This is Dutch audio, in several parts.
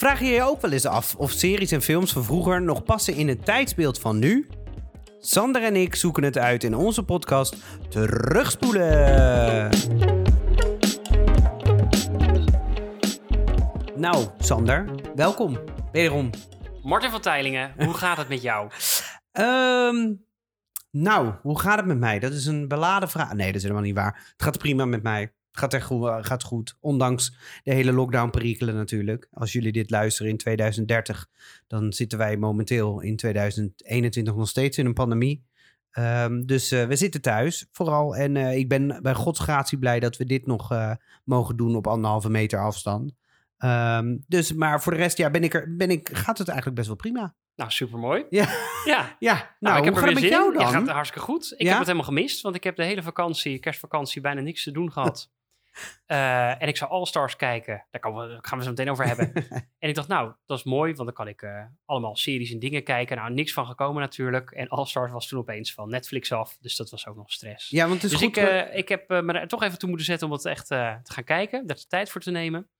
Vraag je je ook wel eens af of series en films van vroeger nog passen in het tijdsbeeld van nu? Sander en ik zoeken het uit in onze podcast Terugspoelen. Nou, Sander, welkom. Wederom. Martin van Teilingen, hoe gaat het met jou? Ehm, nou, hoe gaat het met mij? Dat is een beladen vraag. Nee, dat is helemaal niet waar. Het gaat prima met mij. Het gaat echt goed, gaat goed. Ondanks de hele lockdown-perikelen natuurlijk. Als jullie dit luisteren in 2030, dan zitten wij momenteel in 2021 nog steeds in een pandemie. Ehm, dus eh, we zitten thuis vooral. En eh, ik ben bij Gods gratie blij dat we dit nog eh, mogen doen op anderhalve meter afstand. Ehm, dus, maar voor de rest, ja, ben ik er, ben ik, gaat het eigenlijk best wel prima. Nou, supermooi. Ja, Ja, ja. nou, nou, ik heb er gaat met zin jou. Ja, dan? gaat hartstikke goed. Ik Ja? heb het helemaal gemist, want ik heb de hele vakantie, kerstvakantie, bijna niks te doen gehad. Eh, en ik zou All Stars kijken. Daar kan we, daar gaan we zo meteen over hebben. en ik dacht, nou, dat is mooi, want dan kan ik eh, allemaal series en dingen kijken. Nou, niks van gekomen natuurlijk. En All Stars was toen opeens van Netflix af, dus dat was ook nog stress. ja, want het is dus goed. ik, eh, ik heb me er toch even toe moeten zetten om het echt te gaan kijken. Daar de tijd voor te nemen.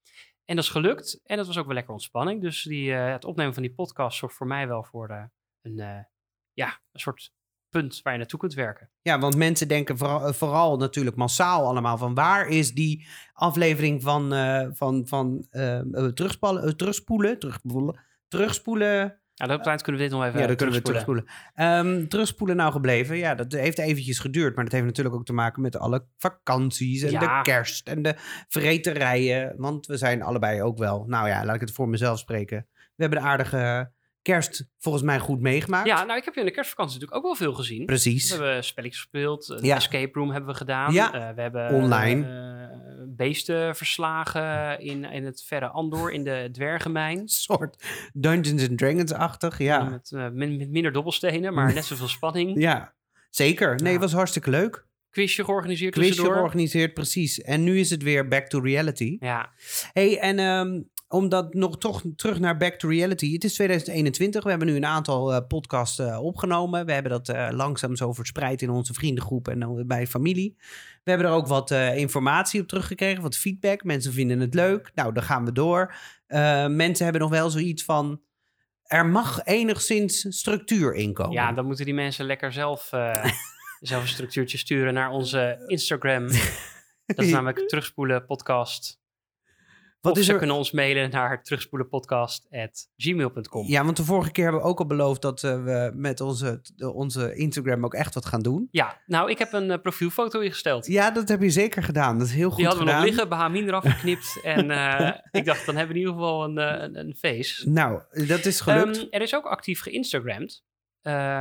En dat is gelukt. En dat was ook wel lekker ontspanning. Dus die, het opnemen van die podcast zorgt voor mij wel voor een, ja, een soort punt waar je naartoe kunt werken. Ja, want mensen denken vooral, eh, vooral natuurlijk massaal allemaal van waar is die aflevering van, eh, van, van eh, terugspoelen, terugspoelen, terugspoelen. Nou, op tijd kunnen we dit nog even ja, dat kunnen we terugspoelen. terugspoelen. Ehm, terugspoelen nou gebleven. Ja, dat heeft eventjes geduurd, maar dat heeft natuurlijk ook te maken met alle vakanties en Ja. de kerst en de vreterijen. Want we zijn allebei ook wel, nou ja, laat ik het voor mezelf spreken. We hebben de aardige kerst volgens mij goed meegemaakt. Ja, nou, ik heb in de kerstvakantie natuurlijk ook wel veel gezien. Precies. We hebben spelletjes gespeeld. Een Ja. escape room hebben we gedaan. Ja. Eh, we hebben Online. eh, beesten verslagen in, in het verre Andor, in de dwergenmijn. Een soort Dungeons and Dragons-achtig, ja. Met, eh, min- met minder dobbelstenen, maar net zoveel spanning. Ja, zeker. Nee, Ja. het was hartstikke leuk. Quizje georganiseerd Quizje tussendoor. georganiseerd, precies. En nu is het weer back to reality. Ja, hey, en ehm, om dat nog toch terug naar back to reality. Het is 2021. We hebben nu een aantal eh, podcasts eh, opgenomen. We hebben dat eh, langzaam zo verspreid in onze vriendengroep en bij familie. We hebben er ook wat informatie op teruggekregen, wat feedback. Mensen vinden het leuk. Nou, dan gaan we door. Mensen hebben nog wel zoiets van... Er mag enigszins structuur in komen. ja, dan moeten die mensen lekker zelf, zelf een structuurtje sturen naar onze Instagram. Dat is namelijk terugspoelen podcast. Wat of is ze er... kunnen ons mailen naar terugspoelenpodcast.gmail.com. Ja, want de vorige keer hebben we ook al beloofd dat eh, we met onze, onze Instagram ook echt wat gaan doen. Ja, nou, ik heb een eh, profielfoto ingesteld. Ja, dat heb je zeker gedaan. Dat is heel goed Die hadden we nog liggen, Bahamin eraf geknipt. en eh, ik dacht, dan hebben we in ieder geval een, een, een face. Nou, dat is gelukt. Ehm, er is ook actief geïnstagramd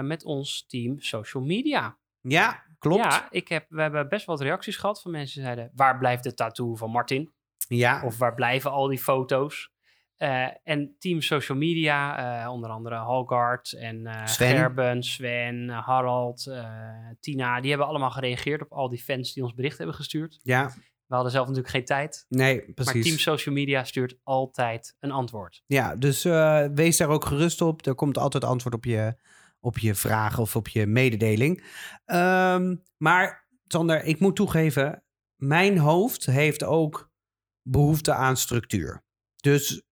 met ons team social media. ja, klopt. Ja, ik heb, we hebben best wel wat reacties gehad van mensen die zeiden... waar blijft de tattoo van Martin? Ja, Of waar blijven al die foto's? Eh, en team social media, eh, onder andere Halgard en eh, Sven. Gerben, Sven, Harald, Tina... die hebben allemaal gereageerd op al die fans die ons bericht hebben gestuurd. ja, We hadden zelf natuurlijk geen tijd. nee, Maar precies. team social media stuurt altijd een antwoord. Ja, dus wees daar ook gerust op. Er komt altijd antwoord op je, op je vraag of op je mededeling. Ehm, maar Sander, ik moet toegeven, mijn hoofd heeft ook behoefte aan structuur. Dus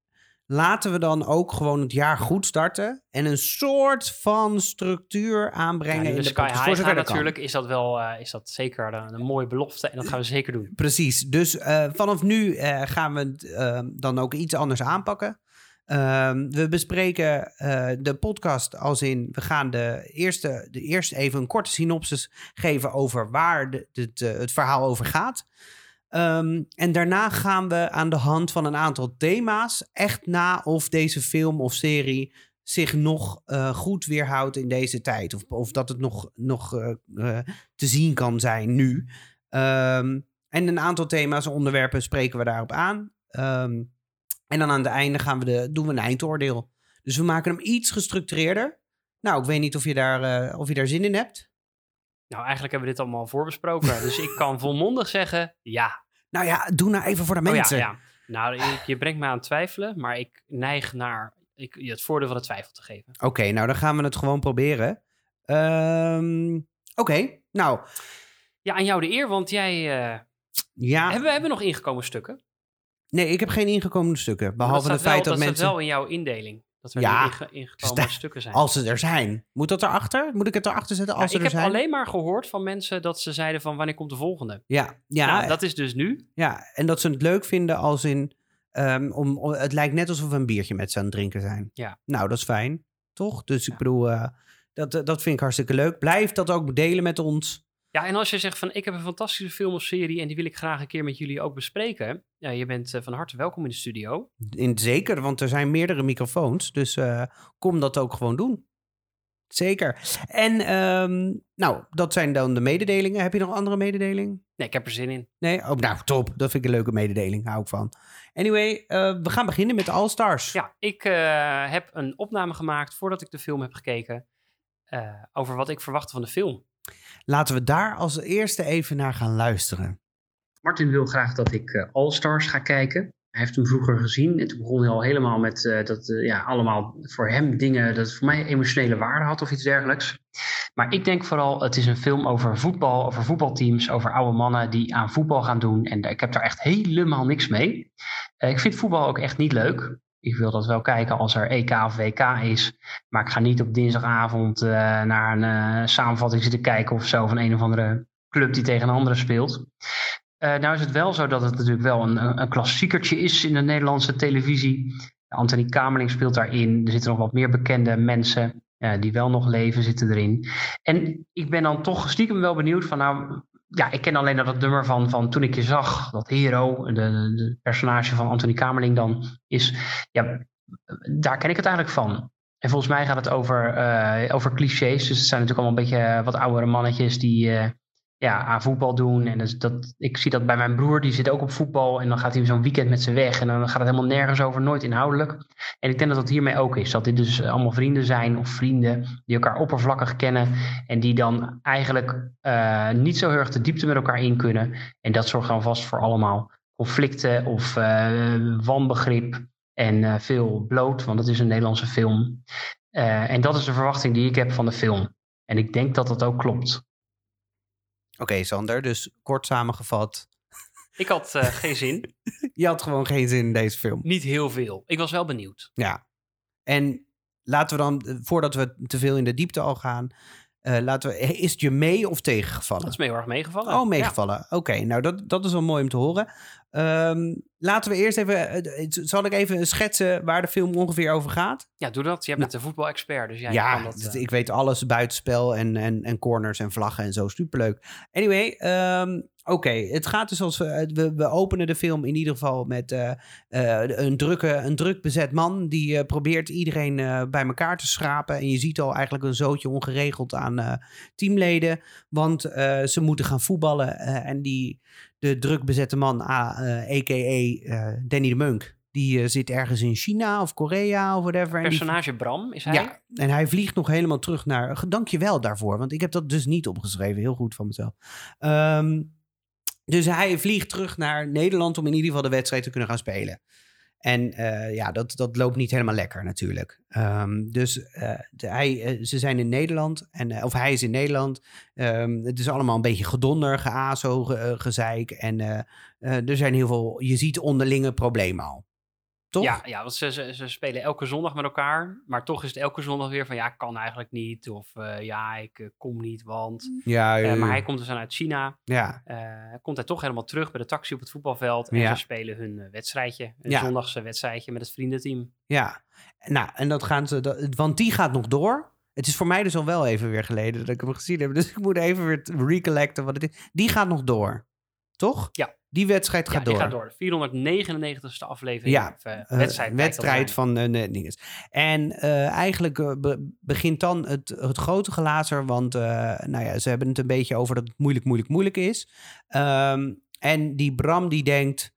laten we dan ook gewoon het jaar goed starten en een soort van structuur aanbrengen Ja, in de de Sky voor zover kan. natuurlijk, is dat wel eh, is dat zeker een, een mooie belofte. En dat gaan we zeker doen. Precies. Dus eh, vanaf nu eh, gaan we eh, dan ook iets anders aanpakken. Ehm, we bespreken eh, de podcast als in... We gaan de eerste, de eerste even een korte synopsis geven over waar de, de- de- het verhaal over gaat. Ehm, en daarna gaan we aan de hand van een aantal thema's echt na of deze film of serie zich nog eh, goed weerhoudt in deze tijd. Of, of dat het nog, nog eh, eh, te zien kan zijn nu. Ehm, en een aantal thema's, onderwerpen spreken we daarop aan. Ehm, en dan aan het einde gaan we de, doen we een eindoordeel. Dus we maken hem iets gestructureerder. Nou, ik weet niet of je daar, of je daar zin in hebt. Nou, eigenlijk hebben we dit allemaal voorbesproken. dus ik kan volmondig zeggen ja. Nou ja, doe nou even voor de Oh ja, mensen. ja. Nou, je brengt me aan het twijfelen, maar ik neig naar ik, je het voordeel van de twijfel te geven. Oké, nou dan gaan we het gewoon proberen. Ehm, Oké, nou Ja, aan jou de eer, want jij... eh, ja. hebben, we hebben we nog ingekomen stukken? Nee, ik heb geen ingekomen stukken. Behalve het feit wel, dat, dat mensen... staat wel in jouw indeling. Dat er Ja, inge- ingekomen sta- stukken zijn. Als ze er zijn. Moet dat erachter? Moet ik het erachter zetten Ja, als ze ik er heb zijn? alleen maar gehoord van mensen dat ze zeiden van wanneer komt de volgende. Ja, ja, nou, dat is dus nu. ja, en dat ze het leuk vinden als in... ehm, om, om- het lijkt net alsof we een biertje met ze aan het drinken zijn. Ja. Nou, dat is fijn. Toch? Dus ik bedoel, eh, dat, eh, dat vind ik hartstikke leuk. Blijf dat ook delen met ons. Ja, en als je zegt van ik heb een fantastische film of serie en die wil ik graag een keer met jullie ook bespreken. Ja, je bent eh, van harte welkom in de studio. In, zeker, want er zijn meerdere microfoons. Dus eh, kom dat ook gewoon doen. Zeker. En ehm, nou, dat zijn dan de mededelingen. Heb je nog andere mededelingen? Nee, ik heb er zin in. Nee? Oh, nou, top. Dat vind ik een leuke mededeling. Hou ik van. Anyway, eh, we gaan beginnen met All Stars. Ja, ik heb een opname gemaakt voordat ik de film heb gekeken. over wat ik verwachtte van de film. Laten we daar als eerste even naar gaan luisteren. Martin wil graag dat ik eh, All Stars ga kijken. Hij heeft hem vroeger gezien en toen begon hij al helemaal met eh, dat eh, ja, allemaal voor hem dingen, dat voor mij emotionele waarde had of iets dergelijks. Maar ik denk vooral, het is een film over voetbal, over voetbalteams, over oude mannen die aan voetbal gaan doen. En ik heb daar echt helemaal niks mee. Ik vind voetbal ook echt niet leuk. Ik wil dat wel kijken als er EK of WK is. Maar ik ga niet op dinsdagavond eh, naar een eh, samenvatting zitten kijken of zo van een of andere club die tegen een andere speelt. Eh, nou is het wel zo dat het natuurlijk wel een, een klassiekertje is in de Nederlandse televisie. Anthony Kamerling speelt daarin. Er zitten nog wat meer bekende mensen die wel nog leven, zitten erin. En ik ben dan toch stiekem wel benieuwd van nou... Ja, ik ken alleen dat nummer van, van Toen ik je zag, dat Hero, de, personage van Anthony Kamerling dan is. Ja, daar ken ik het eigenlijk van. En volgens mij gaat het over, eh, over clichés. Dus het zijn natuurlijk allemaal een beetje wat oudere mannetjes die, eh, ja, aan voetbal doen. En dus dat, ik zie dat bij mijn broer, die zit ook op voetbal. En dan gaat hij zo'n weekend met ze weg. En dan gaat het helemaal nergens over, nooit inhoudelijk. En ik denk dat dat hiermee ook is. Dat dit dus allemaal vrienden zijn of vrienden die elkaar oppervlakkig kennen. En die dan eigenlijk eh, niet zo heel erg de diepte met elkaar in kunnen. En dat zorgt dan vast voor allemaal conflicten of eh, wanbegrip. En eh, veel bloot, want het is een Nederlandse film. Eh, en dat is de verwachting die ik heb van de film. En ik denk dat dat ook klopt. Oké, Sander. Dus kort samengevat. Ik had eh, geen zin. Je had gewoon geen zin in deze film. Niet heel veel. Ik was wel benieuwd. Ja. En laten we dan, eh, voordat we te veel in de diepte al gaan... eh, laten we, is het je mee of tegengevallen? Dat is me heel erg meegevallen. Oh, meegevallen. Oké, nou dat, dat is wel mooi om te horen. Ehm, laten we eerst even... eh, eh, zal ik even schetsen waar de film ongeveer over gaat? Ja, doe dat. Je bent een voetbalexpert, dus jij Ja, kan dat... eh, ik weet alles buitenspel en, en, en corners en vlaggen en zo. Superleuk. Anyway, ehm, oké. Het gaat dus als we, we... We openen de film in ieder geval met een, drukke, een druk bezet man... die probeert iedereen bij elkaar te schrapen. En je ziet al eigenlijk een zootje ongeregeld aan teamleden. Want ze moeten gaan voetballen. en die, de druk bezette man, ah, eh, eh, Danny de Munk... Die eh, zit ergens in China of Korea of whatever. personage Bram, is hij? ja, en hij vliegt nog helemaal terug naar. Dank je wel daarvoor, want ik heb dat dus niet opgeschreven. Heel goed van mezelf. Ehm, dus hij vliegt terug naar Nederland om in ieder geval de wedstrijd te kunnen gaan spelen. En eh, ja, dat, dat loopt niet helemaal lekker natuurlijk. Ehm, dus eh, de- hij, eh, ze zijn in Nederland, en, of hij is in Nederland. Ehm, het is allemaal een beetje gedonder, geazo, ge, gezeik. En er zijn heel veel, je ziet onderlinge problemen al. Toch? Ja, ja want ze, ze, ze spelen elke zondag met elkaar. Maar toch is het elke zondag weer van ja, kan eigenlijk niet. Of eh, ja, ik eh, kom niet, want. ja, Eh, eh, maar hij komt dus dan uit China. ja. Eh, komt hij toch helemaal terug bij de taxi op het voetbalveld. En Ja. ze spelen hun wedstrijdje. Een Ja. zondagse wedstrijdje met het vriendenteam. Ja, nou, en dat gaan ze, dat, want die gaat nog door. Het is voor mij dus al wel even weer geleden dat ik hem gezien heb. Dus ik moet even weer recollecten wat het is. Die gaat nog door, toch? Ja. Die wedstrijd gaat ja, die door. gaat door. 499ste aflevering. Ja, of, Eh, wedstrijd. wedstrijd van uh, dinges. En eh, eigenlijk be- begint dan het, het grote gelazer. Want nou ja, ze hebben het een beetje over dat het moeilijk, moeilijk, moeilijk is. Ehm, en die Bram die denkt...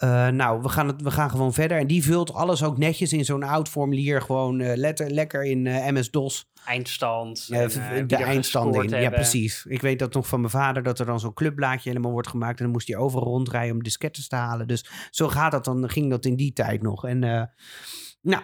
eh, nou, we gaan, het, we gaan gewoon verder. En die vult alles ook netjes in zo'n oud formulier. Gewoon eh, letter, lekker in eh, MS-DOS. Eindstand. En, de eindstand in. Ja, precies. Ik weet dat nog van mijn vader dat er dan zo'n clubblaadje helemaal wordt gemaakt. En dan moest hij overal rondrijden om diskettes te halen. Dus zo gaat dat dan, ging dat in die tijd nog. En, nou,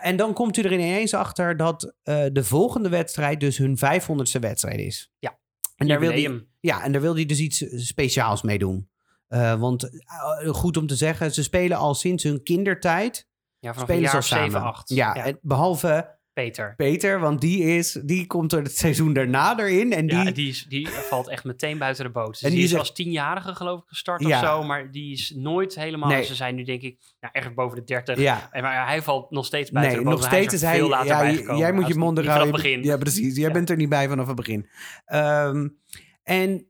en dan komt u er ineens achter dat de volgende wedstrijd dus hun 500ste wedstrijd is. Ja, En daar wil hij, Jubileum. ja, en daar wil hij dus iets speciaals mee doen. Eh, want eh, goed om te zeggen, ze spelen al sinds hun kindertijd. Ja, vanaf Spelen ze al of 7, samen. 8. Ja, en behalve Peter. Peter, want die, is, die komt er het seizoen daarna erin. En die, ja, die, is, die valt echt meteen buiten de boot. Dus En die, die is is als tienjarige geloof ik gestart Ja. of zo. Maar die is nooit helemaal... Nee. Ze zijn nu denk ik nou, ergens boven de 30. ja, En maar hij valt nog steeds buiten nee, de boot. nog steeds is er hij. veel later Ja, bijgekomen. jij moet Hij je is mond eruit. Ja, precies. Jij bent er niet bij vanaf het begin. Ehm, en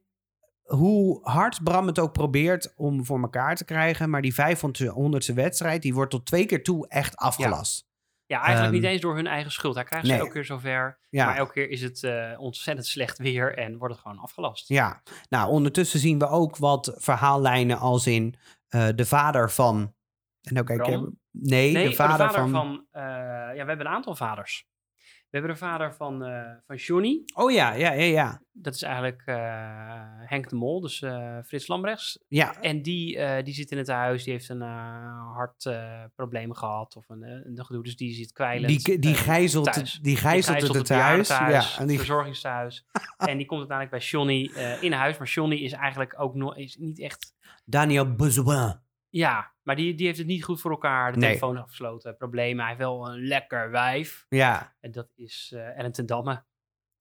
hoe hard Bram het ook probeert om voor elkaar te krijgen, maar die 500ste wedstrijd, die wordt tot twee keer toe echt afgelast. Ja, eigenlijk Ehm, niet eens door hun eigen schuld. Hij krijgt ze elke keer zover. Ja. Maar elke keer is het eh, ontzettend slecht weer en wordt het gewoon afgelast. Ja, nou ondertussen zien we ook wat verhaallijnen als in eh, de vader van. En nou kijk, nee, Nee, de vader, van... van. eh, ja, we hebben een aantal vaders. We hebben de vader van, eh van Johnny. Oh ja, ja, ja, ja. Dat is eigenlijk eh, Henk de Mol, dus eh, Frits Lambrechts. Ja, En die, die zit in het huis, die heeft een hartprobleem gehad of een, een gedoe, dus die zit kwijlend. die, die gijzelt, thuis. die gijzelt het, het huis. Ja, en die, verzorgingstehuis. en die komt uiteindelijk bij Johnny in huis. Maar Johnny is eigenlijk ook nog is niet echt... Daniel Bezoin. Ja, maar die, die heeft het niet goed voor elkaar. De Nee. telefoon afgesloten, problemen. Hij heeft wel een lekker wijf. Ja. En dat is Ellen ten Damme.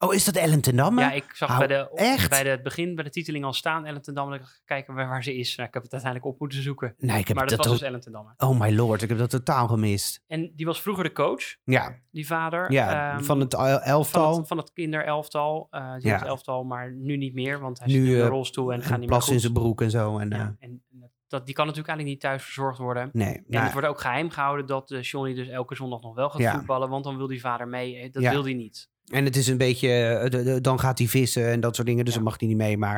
Oh, is dat Ellen ten Damme? Ja, ik zag bij, de, echt? bij de, het begin, bij de titeling al staan, Ellen ten Damme. Ik dacht, kijken waar, waar ze is. Nou, ik heb het uiteindelijk op moeten zoeken. nee, ik heb maar dat dat was dus Ellen ten Damme. Oh my lord, ik heb dat totaal gemist. En die was vroeger de coach, Ja, die vader. ja ehm, van het el- van elftal. het, van het kinderelftal. die Ja. elftal, maar nu niet meer, want hij Nu, zit in een eh, rolstoel en gaat niet meer plas in zijn broek en zo. En, Ja, en dat, die kan natuurlijk eigenlijk niet thuis verzorgd worden. nee, En nou, het wordt ook geheim gehouden dat eh, Johnny dus elke zondag nog wel gaat Ja. voetballen, want dan wil die vader mee. Eh, Dat Ja. wil hij niet. en het is een beetje, eh, dan gaat hij vissen en dat soort dingen, dus Ja. dan mag hij niet mee. Maar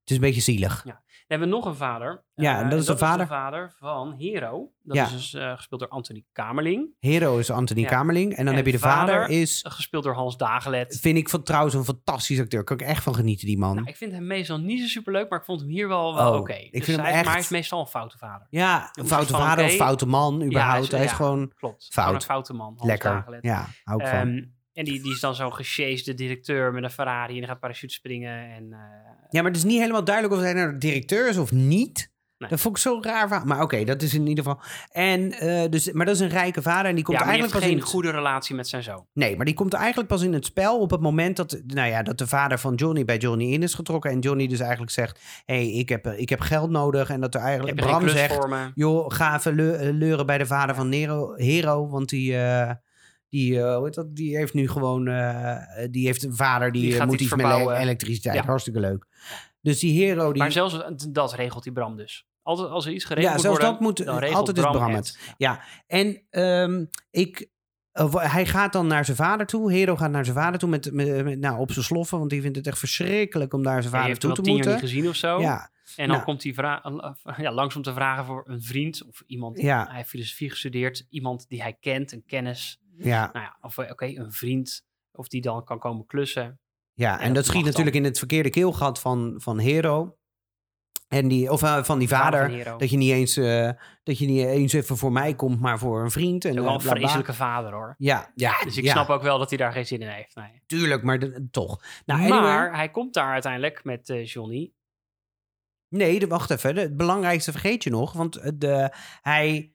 het is een beetje zielig. Dan hebben we nog een vader. Ja, Eh, en dat is de vader? vader van Hero. Dat Ja. is dus eh, gespeeld door Anthony Kamerling. Hero is Anthony Ja. Kamerling. En dan En heb je de vader, vader- is, Eh, gespeeld door Hans Dagelet. vind ik van, trouwens een fantastisch acteur. Kan ik echt van genieten, die man. Nou, ik vind hem meestal niet zo superleuk, maar ik vond hem hier wel, wel Oh, oké. ik Dus echt- Maar hij is meestal een foute vader. ja, een foute vader oké. of foute man, hij überhaupt. is- hij is gewoon Klopt. Fout. Gewoon een foute man. Hans lekker. Dagelet. Ja, hou ik van. En die, die is dan zo'n gesjeesde directeur met een Ferrari en die gaat parachute springen. En, eh, Ja, maar het is niet helemaal duidelijk of hij nou de directeur is of niet. Nee. Dat vond ik zo raar. verhaal. Maar oké, dat is in ieder geval. En, eh, dus, maar dat is een rijke vader en die komt ja, eigenlijk heeft pas in geen het- goede relatie met zijn zoon. Nee, maar die komt eigenlijk pas in het spel op het moment dat, nou ja, dat de vader van Johnny bij Johnny in is getrokken. En Johnny dus eigenlijk zegt: Hé, hey, ik, heb, ik heb geld nodig. En dat er eigenlijk Bram zegt. Joh, ga even leu- eh, leuren bij de vader van Nero, Hero. Want die, eh, die, eh, hoe heet dat? die heeft nu gewoon. eh, die heeft een vader die, eh, moet iets met verbouwen. ele- elektriciteit. Ja. Hartstikke leuk. Dus die Hero. Die, Maar zelfs dat regelt die Bram dus. Altijd als er iets geregeld Ja, moet zelfs worden, dat moet- dan regelt altijd is Bram het. het. En ehm, ik, eh, hij gaat dan naar zijn vader toe. Hero gaat naar zijn vader toe met, met, met- nou, op zijn sloffen. Want die vindt het echt verschrikkelijk om naar zijn Hij vader heeft toe te al tien jaar moeten. niet gezien of zo. Ja, En dan Nou. komt hij ja, langs om te vragen voor een vriend of iemand. Ja. Hij heeft filosofie gestudeerd. Iemand die hij kent, een kennis. Ja, Nou ja, of eh, oké, een vriend. Of die dan kan komen klussen. ja. En dat dat schiet natuurlijk in het verkeerde keelgat van, van Hero. En die, of eh, van die De vader van. Dat je, niet eens, eh, dat je niet eens even voor mij komt, maar voor een vriend. En eh, wel een vreselijke vader hoor. Ja, ja, Dus ik ja, snap ook wel dat hij daar geen zin in heeft. Nee. tuurlijk, maar de- toch. Nou, anyway. maar hij komt daar uiteindelijk met eh, Johnny. Nee, de, wacht even. de- Het belangrijkste vergeet je nog. Want eh, de, hij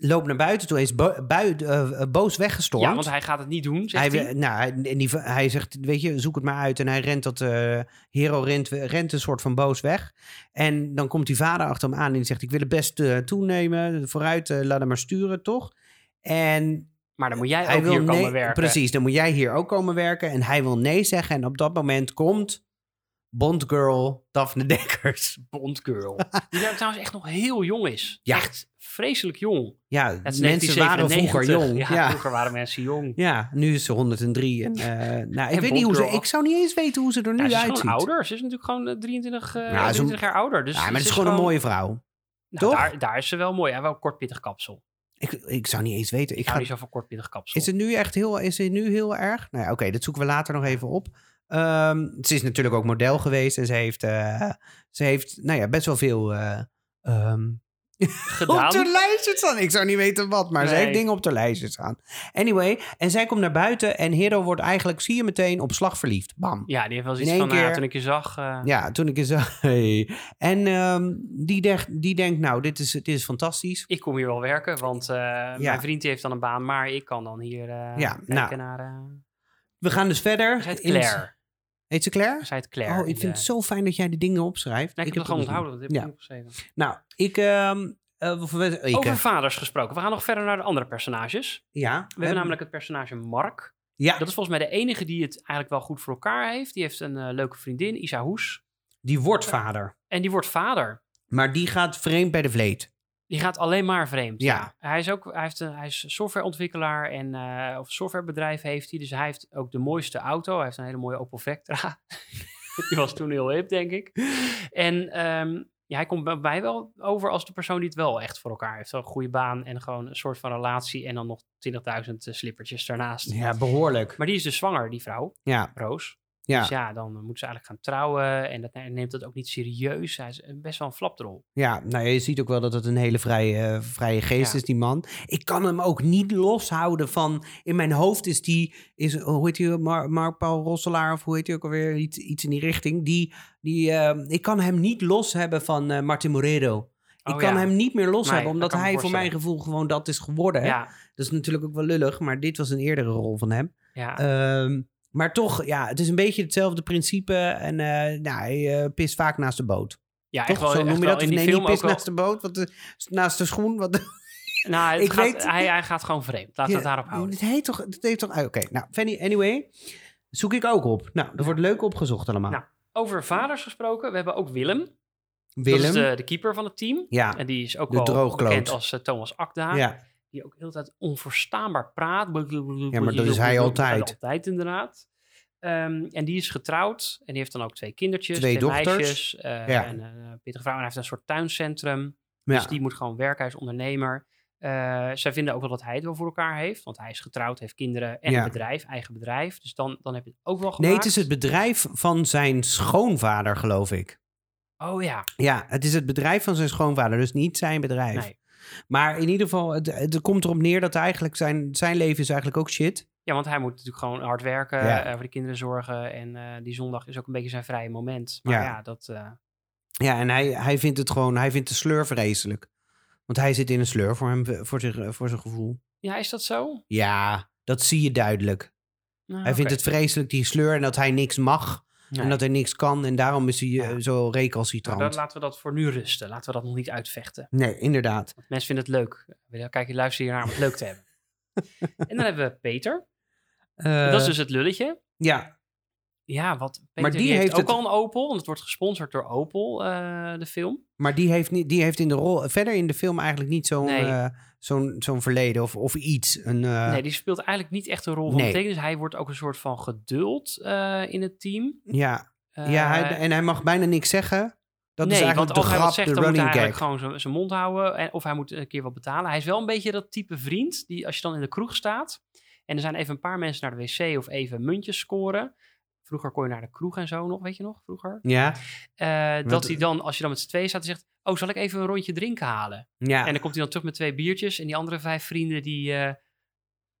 loopt naar buiten toe. Hij is bo- bui- eh, eh, boos weggestormd. Ja, want hij gaat het niet doen, zegt hij, hij. nou, hij, die, hij zegt, weet je, zoek het maar uit. En hij rent dat, eh, Hero rent, rent een soort van boos weg. En dan komt die vader achter hem aan en die zegt, ik wil het best toenemen. Vooruit, laat hem maar sturen, toch? En Maar dan moet jij ook hier komen werken. Precies, dan moet jij hier ook komen werken. En hij wil nee zeggen. En op dat moment komt Bondgirl Daphne Dekkers. Bondgirl. die daar trouwens echt nog heel jong is. Ja. Echt vreselijk jong. Ja, is mensen waren vroeger 1997. jong. Ja, Ja, vroeger waren mensen jong. ja. nu is ze 103. En, eh, nou, ik, En weet niet hoe ze, ik zou niet eens weten hoe ze er nu Ja, ze is uitziet. gewoon ouder. Ze is natuurlijk gewoon eh, 23, eh, Ja, ze- 23 jaar ouder. Dus ja, maar het ze is gewoon een mooie vrouw. Nou, toch? Daar, daar is ze wel mooi. Ja, wel een kort pittig kapsel. Ik, ik zou niet eens weten. Ik Ik hou ga, niet zo van kort pittig kapsel. is het nu echt heel, is het nu heel erg? Nou ja, oké, dat zoeken we later nog even op. Ehm, ze is natuurlijk ook model geweest en ze heeft, eh, ze heeft nou ja, best wel veel eh, ehm, gedaan. Op de lijstje staan. Ik zou niet weten wat, maar ze heeft dingen op de lijstje staan. Anyway, en zij komt naar buiten en Hero wordt eigenlijk, zie je meteen, op slag verliefd. Bam. Ja, die heeft wel iets van, nou ja, keer- toen ik je zag... eh, Ja, toen ik eens zag. Hey. En ehm, die, denkt, die denkt, nou, dit is, dit is fantastisch. Ik kom hier wel werken, want mijn vriend heeft dan een baan, maar ik kan dan hier eh Ja, kijken nou. naar... We gaan dus verder. Claire. Heet ze Claire? Zij heet Claire. Oh, ik in vind de- het zo fijn dat jij de dingen opschrijft. Nee, ik, heb het gewoon onthouden, dat heb ik Ja. niet opgeschreven. Nou, ik... we- ik Over eh, vaders gesproken. We gaan nog verder naar de andere personages. ja. We hebben namelijk het personage Mark. Ja, Dat is volgens mij de enige die het eigenlijk wel goed voor elkaar heeft. Die heeft een eh, leuke vriendin, Isa Hoes. die wordt vader. En die wordt vader. Maar die gaat vreemd bij de vleet. Die gaat alleen maar vreemd. Ja. Hij is ook hij heeft een, hij is softwareontwikkelaar en eh of softwarebedrijf heeft hij. Dus hij heeft ook de mooiste auto. Hij heeft een hele mooie Opel Vectra. die was toen heel hip, denk ik. En ehm, ja, hij komt bij mij wel over als de persoon die het wel echt voor elkaar heeft. Een goede baan en gewoon een soort van relatie en dan nog 20.000 slippertjes daarnaast. Ja, behoorlijk. Maar die is dus zwanger, die vrouw, Ja, Roos. Ja, Dus ja, dan moet ze eigenlijk gaan trouwen en dat, hij neemt dat ook niet serieus. Hij is best wel een flapdrol. ja. Nou, je ziet ook wel dat het een hele vrije, eh, vrije geest Ja. is, die man. Ik kan hem ook niet loshouden van... In mijn hoofd is die... Is, hoe heet? Mar- Mark Paul Rosselaar of hoe heet hij ook alweer? Iets, iets in die richting. Die, die, eh, ik kan hem niet los hebben van eh, Martin Morero. Ik Oh, kan ja. hem niet meer los Nee, hebben, dat omdat hij voor mijn gevoel gewoon dat is geworden. Ja, Dat is natuurlijk ook wel lullig, maar dit was een eerdere rol van hem. ja. Ehm, maar toch, ja, het is een beetje hetzelfde principe. En eh nou, hij eh, pist vaak naast de boot. ja Toch? echt wel, Zo noem je dat? Of nee, niet pist naast de boot. Wat de, naast de schoen. Wat Nou, Ik gaat- weet- hij, hij gaat gewoon vreemd. Laten we het daarop houden. Het heet toch... Het heet toch ah, Oké, nou, Fanny, anyway. Zoek ik ook op. Nou, er wordt leuk opgezocht allemaal. Nou, Over vaders gesproken, we hebben ook Willem. Willem. Dat is de, de keeper van het team. Ja, En die is ook De wel droogkloot. bekend als eh, Thomas Akda. ja. Die ook de hele tijd onverstaanbaar praat. Ja, maar dat is hij altijd. Altijd inderdaad. Ehm, en die is getrouwd. En die heeft dan ook twee kindertjes. Twee dochters. meisjes. eh, Ja. En een pittige vrouw. En hij heeft een soort tuincentrum. ja. Dus die moet gewoon werken. Hij is ondernemer. Eh, zij vinden ook wel dat hij het wel voor elkaar heeft. Want hij is getrouwd, heeft kinderen en Ja. een bedrijf, eigen bedrijf. Dus dan, dan heb je het ook wel gemaakt. Nee, het is het bedrijf van zijn schoonvader, geloof ik. Oh ja, Ja, het is het bedrijf van zijn schoonvader, dus niet zijn bedrijf. nee. Maar in ieder geval, het, het komt erop neer dat eigenlijk zijn, zijn leven is eigenlijk ook shit. Ja, want hij moet natuurlijk gewoon hard werken, Ja. eh, voor de kinderen zorgen. En eh, die zondag is ook een beetje zijn vrije moment. Maar Ja. ja, dat... eh, Ja, en hij, hij vindt het gewoon, hij vindt de sleur vreselijk. Want hij zit in een sleur voor, hem, voor, zich, voor zijn gevoel. ja, is dat zo? Ja, dat zie je duidelijk. Nou, Hij vindt het vreselijk, die sleur, en dat hij niks mag. Nee. En dat hij niks kan. En daarom is hij eh, Ja. zo Nou, recalcitrant. dan laten we dat voor nu rusten. Laten we dat nog niet uitvechten. Nee, inderdaad. Want mensen vinden het leuk. Kijk je, luister je naar om het leuk te hebben. en dan hebben we Peter. Eh, dat is dus het lulletje. Ja, Ja, wat Peter Maar die die heeft, heeft ook het- al een Opel. Want het wordt gesponsord door Opel, eh, de film. maar die heeft, niet, die heeft in de rol, verder in de film eigenlijk niet zo'n Nee. Zo'n zo'n verleden of, of iets. Een, eh, nee, die speelt eigenlijk niet echt een rol van nee. betekenis. Hij wordt ook een soort van geduld eh, in het team. ja, ja hij, Eh, en hij mag bijna niks zeggen. Dat nee, is eigenlijk want de als hij grap, wat zegt, de dan moet hij eigenlijk gewoon zijn- zijn mond houden. En, of hij moet een keer wat betalen. Hij is wel een beetje dat type vriend die als je dan in de kroeg staat... en er zijn even een paar mensen naar de wc of even muntjes scoren... Vroeger kon je naar de kroeg en zo nog, weet je nog? Vroeger. Ja, Eh, dat hij dan, als je dan met z'n tweeën staat, zegt... Oh, zal ik even een rondje drinken halen? ja. En dan komt hij dan terug met twee biertjes. En die andere vijf vrienden, die, eh,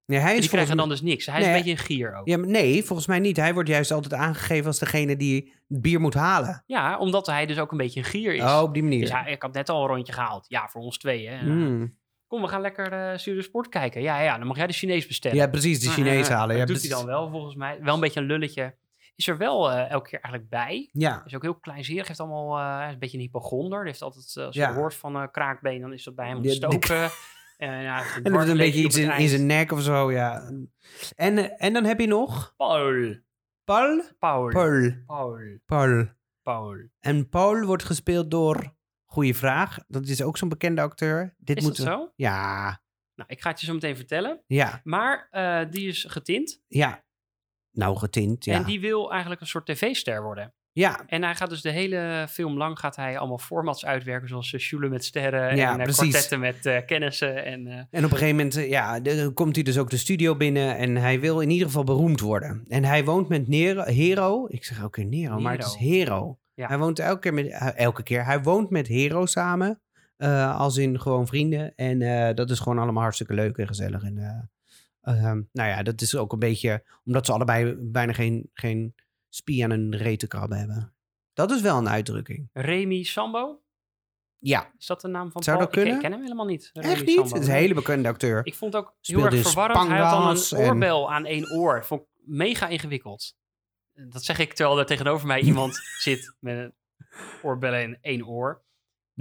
nee, hij is die krijgen dan dus niks. Hij is een beetje een gier ook. Ja. Ja, maar nee, volgens mij niet. Hij wordt juist altijd aangegeven als degene die het bier moet halen. omdat hij dus ook een beetje een gier is. Oh, op die manier. Dus hij, ik had net al een rondje gehaald. Ja, voor ons tweeën. En, eh, Mm. Kom, we gaan lekker eh Studio Sport kijken. Ja, ja, dan mag jij de Chinees bestellen. Ja, precies, de Ah, Chinees halen. Ja, Dat doet hij dan wel, volgens mij. Wel een beetje een lulletje. Is er wel eh, elke keer eigenlijk bij. Ja, Is ook heel kleinzerig. Heeft allemaal, hij is een beetje een hypochonder. Heeft altijd, eh, als je Ja. hoort van kraakbeen, dan is dat bij hem ontstoken. En ja, hij heeft en dan heeft een beetje iets in, zijn nek of zo, ja. En, en dan heb je nog Paul. Paul. Paul. Paul. Paul. Paul. Paul. En Paul wordt gespeeld door... Goeie vraag. Dat is ook zo'n bekende acteur. Dit Is dat moeten we- zo? Ja, Nou, ik ga het je zo meteen vertellen. ja, Maar die is getint. ja. Nou, getint, ja. En die wil eigenlijk een soort tv-ster worden. Ja, En hij gaat dus de hele film lang gaat hij allemaal formats uitwerken. Zoals uh, Schule met sterren Ja, en eh, precies. kwartetten met eh, kennissen. En, eh, En op een gegeven moment eh, ja, de- komt hij dus ook de studio binnen en hij wil in ieder geval beroemd worden. En hij woont met Nero, Hero. Ik zeg elke keer Nero, maar het is Nero. Hero. Ja. Hij woont elke keer met, eh, elke keer. Hij woont met Hero samen. eh, als in gewoon vrienden. En eh, dat is gewoon allemaal hartstikke leuk en gezellig. En eh, ehm, nou ja, dat is ook een beetje omdat ze allebei bijna geen, geen spie aan een retenkrabbe hebben. Dat is wel een uitdrukking. Remy Sambo? Ja, Is dat de naam van Zou Paul? dat kunnen? Ik ken hem helemaal niet. Remy echt niet? Sambo. Het is een hele bekende acteur. Ik vond het ook heel erg verwarrend. Hij had dan een en- oorbel aan één oor. Vond ik mega ingewikkeld. Dat zeg ik terwijl er tegenover mij iemand zit met een oorbellen in één oor.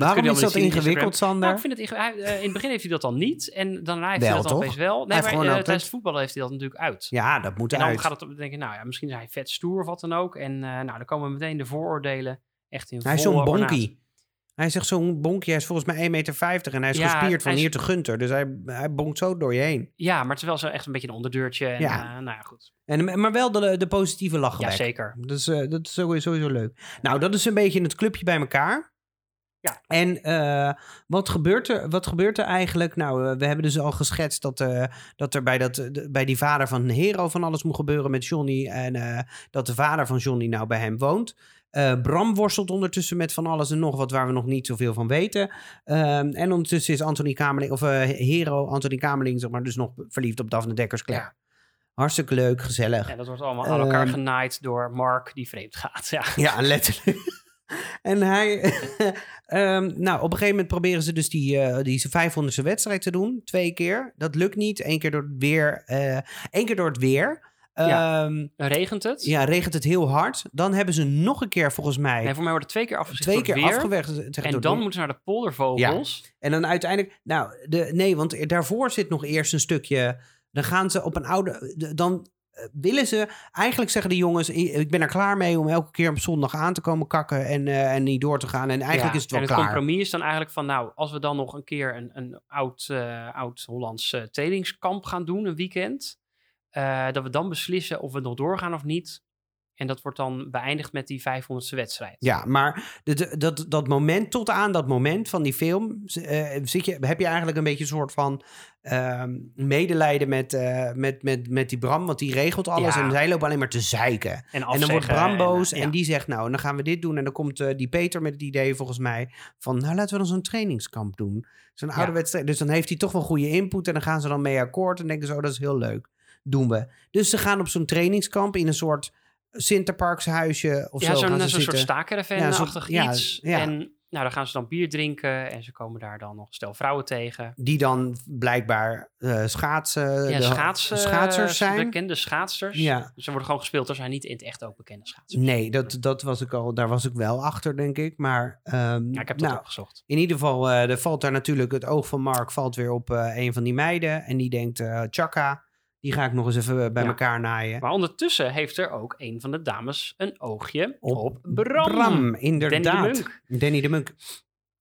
Waarom is dat in ingewikkeld, Nou, Sander? ik vind het inge- hij, eh, in het begin heeft hij dat dan niet. En daarna heeft Wel, hij dat dan opeens wel. Nee, heeft maar gewoon altijd- tijdens het voetballen heeft hij dat natuurlijk uit. Ja, dat moet en dan uit. gaat het op, denk ik, nou ja, misschien is hij vet stoer of wat dan ook. En eh, nou, dan komen meteen de vooroordelen echt in Hij is zo'n bonkie. Hij zegt zo'n bonkie. Hij is volgens mij 1,50 meter en hij is Ja, gespierd van is- hier te Gunter. Dus hij, hij bonkt zo door je heen. Ja, maar het is wel zo echt een beetje een onderdeurtje. En, Ja. eh, nou ja, goed. En, maar wel de, de positieve lach Ja, zeker. Dat is, eh, dat is sowieso, sowieso leuk. Nou, dat is een beetje het clubje bij elkaar. Ja. En eh, wat, gebeurt er, wat gebeurt er eigenlijk? Nou, eh, we hebben dus al geschetst dat, eh, dat er bij, dat, bij die vader van Hero van alles moet gebeuren met Johnny. En dat de vader van Johnny nou bij hem woont. Bram worstelt ondertussen met van alles en nog wat waar we nog niet zoveel van weten. Ehm, en ondertussen is Anthony Kamerling, of Hero Anthony Kamerling, zeg maar, dus nog verliefd op Daphne Dekkers-Klaar. Ja. Hartstikke leuk, gezellig. Ja, dat wordt allemaal aan elkaar Ehm, genaaid door Mark die vreemd gaat. Ja. Ja, letterlijk. En hij... ehm, nou, op een gegeven moment proberen ze dus die, eh die 500ste wedstrijd te doen. Twee keer. Dat lukt niet. Eén keer door het weer. eh één keer door het weer. Ja. Ehm, Regent het? ja, regent het heel hard. Dan hebben ze nog een keer volgens mij... Nee, voor mij wordt het twee keer afgezet twee keer afgewerkt. En dan moeten ze naar de poldervogels. En dan uiteindelijk... Nou, de, nee, want daarvoor zit nog eerst een stukje... Dan gaan ze op een oude... de- Dan eh, willen ze... Eigenlijk zeggen de jongens... "I- Ik ben er klaar mee om elke keer op zondag aan te komen kakken... En, eh, en niet door te gaan. En eigenlijk Ja, is het wel en het klaar. compromis is dan eigenlijk van, nou, als we dan nog een keer een, een oud, eh, oud Hollands eh, trainingskamp gaan doen, een weekend, eh, dat we dan beslissen of we nog doorgaan of niet. En dat wordt dan beëindigd met die 500ste wedstrijd. Ja, maar de, de- dat, dat moment, tot aan dat moment van die film, eh, zit je, heb je eigenlijk een beetje een soort van ehm, medelijden met, eh, met, met, met die Bram, want die regelt alles Ja. en zij lopen alleen maar te zeiken. En, En dan wordt Bram boos en, eh, ja. die zegt, nou, dan gaan we dit doen. En dan komt eh, die Peter met het idee, volgens mij, van, nou, laten we dan zo'n trainingskamp doen. Zo'n oude Ja. wedstrijd. Dus dan heeft hij toch wel goede input en dan gaan ze dan mee akkoord en denken ze, oh, dat is heel leuk. Doen we. Dus ze gaan op zo'n trainingskamp in een soort Sinterparkshuisje of ja, zo. gaan ze zo'n soort zitten. staakerven-achtig Ja, ja, iets. ja. En nou, dan gaan ze dan bier drinken en ze komen daar dan nog stel vrouwen tegen. Die dan blijkbaar eh, schaatsen, Ja, eh, schaatsers zijn. Bekende schaatsers. Ja. Ze worden gewoon gespeeld. Er zijn niet in het echt ook bekende schaatsers. Nee, dat, dat was ik al, daar was ik wel achter, denk ik. Maar ehm, Ja, ik heb dat nou, opgezocht. in ieder geval, eh, er valt daar natuurlijk het oog van Mark valt weer op eh, een van die meiden. En die denkt, eh Chaka, die ga ik nog eens even eh, bij Ja. elkaar naaien. Maar ondertussen heeft er ook een van de dames een oogje op, Op Bram. Bram, inderdaad. Danny de Munk. Danny de Munk.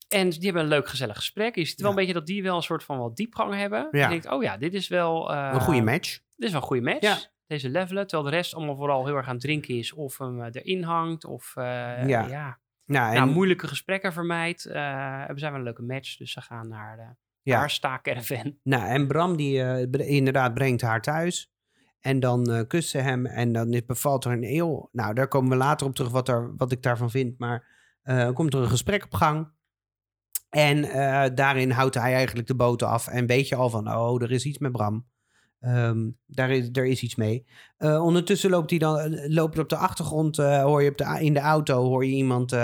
En die hebben een leuk gezellig gesprek. Je ziet wel Ja. een beetje dat die wel een soort van wat diepgang hebben. Ja. Je denkt, oh ja, dit is wel... eh, Een goede match. Dit is wel een goede match. Ja. Deze levelen, terwijl de rest allemaal vooral heel erg aan het drinken is. Of hem eh, erin hangt. Of eh, Ja. ja. Nou, en, Nou, moeilijke gesprekken vermijdt. eh hebben zij wel een leuke match. Dus ze gaan naar de Ja. haar staakerven. nou, en Bram die eh, inderdaad brengt haar thuis. En dan eh kust ze hem en dan bevalt er een eeuw. Nou, daar komen we later op terug wat, er, wat ik daarvan vind. Maar eh, komt er een gesprek op gang. En daarin houdt hij eigenlijk de boot af. En weet je al van, oh, er is iets met Bram. Ehm, daar is, er is iets mee. Ondertussen loopt hij dan, loopt op de achtergrond, hoor je op de, in de auto, hoor je iemand...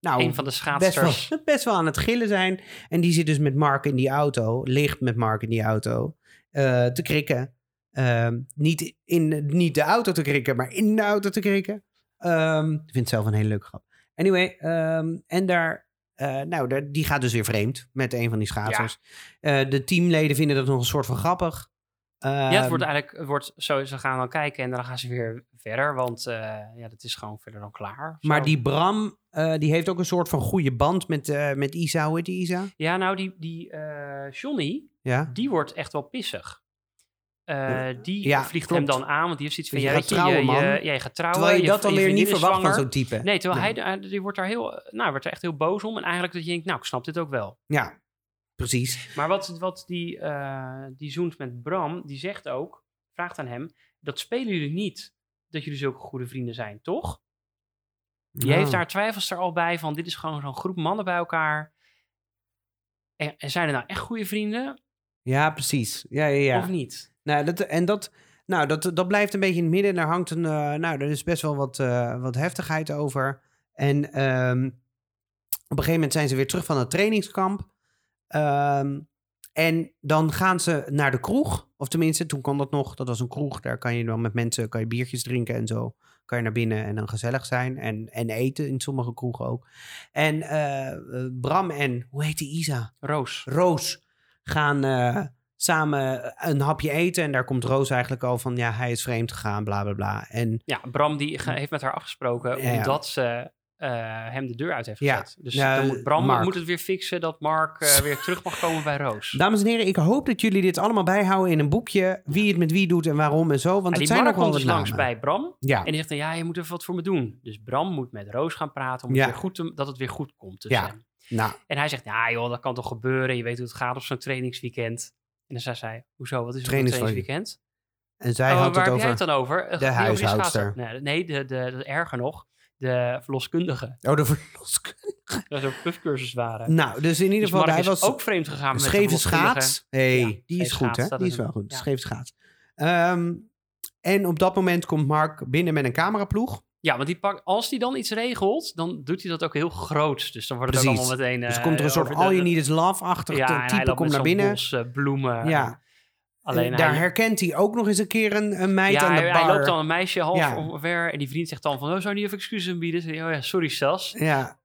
nou, een van de best schaatsters. wel, best wel aan het gillen zijn. En die zit dus met Mark in die auto, ligt met Mark in die auto, eh, te krikken. Ehm, niet, in, niet de auto te krikken, maar in de auto te krikken. Ehm, ik vind het zelf een hele leuke grap. Anyway, ehm, en daar, eh, nou, daar, die gaat dus weer vreemd met een van die schaatsers. Eh, de teamleden vinden dat nog een soort van grappig. Ja, het Ehm, wordt eigenlijk het wordt zo, ze gaan dan kijken en dan gaan ze weer verder, want eh, ja, dat is gewoon verder dan klaar. maar die Bram, eh, die heeft ook een soort van goede band met, eh, met Isa. Hoe heet die Isa? Ja, nou, die, die Johnny, Ja? die wordt echt wel pissig. Die Ja, vliegt klopt. hem dan aan, want die heeft zoiets van, Je ja, gaat je, trouwen, je, man. je, je gaat trouwen. Terwijl je dat dan weer niet verwacht van zo'n type. Nee, terwijl Nee. hij, hij- die wordt daar heel, nou, wordt er echt heel boos om. En eigenlijk dat je denkt, nou, ik snap dit ook wel. Ja, precies. Maar wat, wat die, eh, die zoent met Bram, die zegt ook, vraagt aan hem, dat spelen jullie niet, dat jullie zulke goede vrienden zijn, toch? Die heeft Nou, daar twijfels er al bij van, dit is gewoon zo'n groep mannen bij elkaar. En, en zijn er nou echt goede vrienden Ja, precies. Ja, ja, ja. of niet? Nou, dat, en dat, nou, dat, dat blijft een beetje in het midden. Daar hangt een, eh, nou, er is best wel wat, eh, wat heftigheid over. En ehm, op een gegeven moment zijn ze weer terug van het trainingskamp. Ehm, en dan gaan ze naar de kroeg. Of tenminste, toen kon dat nog. Dat was een kroeg. Daar kan je dan met mensen kan je biertjes drinken en zo. Kan je naar binnen en dan gezellig zijn. En, en eten in sommige kroegen ook. En eh, eh, Bram en, hoe heet die Isa? Roos. Roos gaan eh, samen een hapje eten. En daar komt Roos eigenlijk al van, ja, hij is vreemd gegaan, bla bla bla. En Ja, Bram die heeft met haar afgesproken ja. omdat ze eh, hem de deur uit heeft Ja. gezet. Dus dan moet Bram Mark. moet het weer fixen dat Mark eh, weer terug mag komen bij Roos. dames en heren, ik hoop dat jullie dit allemaal bijhouden in een boekje. Wie het met wie doet en waarom en zo. Want het die zijn Mark nog wel komt langs bij Bram. Ja, En die zegt dan, ja, je moet even wat voor me doen. Dus Bram moet met Roos gaan praten om Ja. het weer goed te- dat het weer goed komt tussen Ja. nou, En hij zegt, ja joh, dat kan toch gebeuren. Je weet hoe het gaat op zo'n trainingsweekend. En dan zei zij, hoezo, wat is een Trainingsweekend. en zij Oh, had waar het heb jij over... het dan over? De huishoudster. Nee, nee de, de, de, erger nog, de verloskundige. Oh, de verloskundige. Dat zo'n puffcursus waren. Nou, dus in ieder Dus geval, Mark hij was ook vreemd gegaan met scheve schaats. hey, Ja, die is goed, hè? Die is wel een- goed. ja. Schaats. Ehm, en op dat moment komt Mark binnen met een cameraploeg. Ja, want die pak, als hij dan iets regelt, dan doet hij dat ook heel groot. Dus dan wordt het Precies. allemaal meteen... Dus eh, komt er een soort over de- all you need is love-achtig ja, type komt naar binnen. bos, eh, bloemen. Ja. Alleen En daar hij, herkent hij ook nog eens een keer een, een meid ja, aan de hij, bar. hij loopt dan een meisje half Ja. omver en die vriend zegt dan van, oh, zou je niet even excuses aanbieden? Zegt hij, oh ja, sorry Stas. Ja,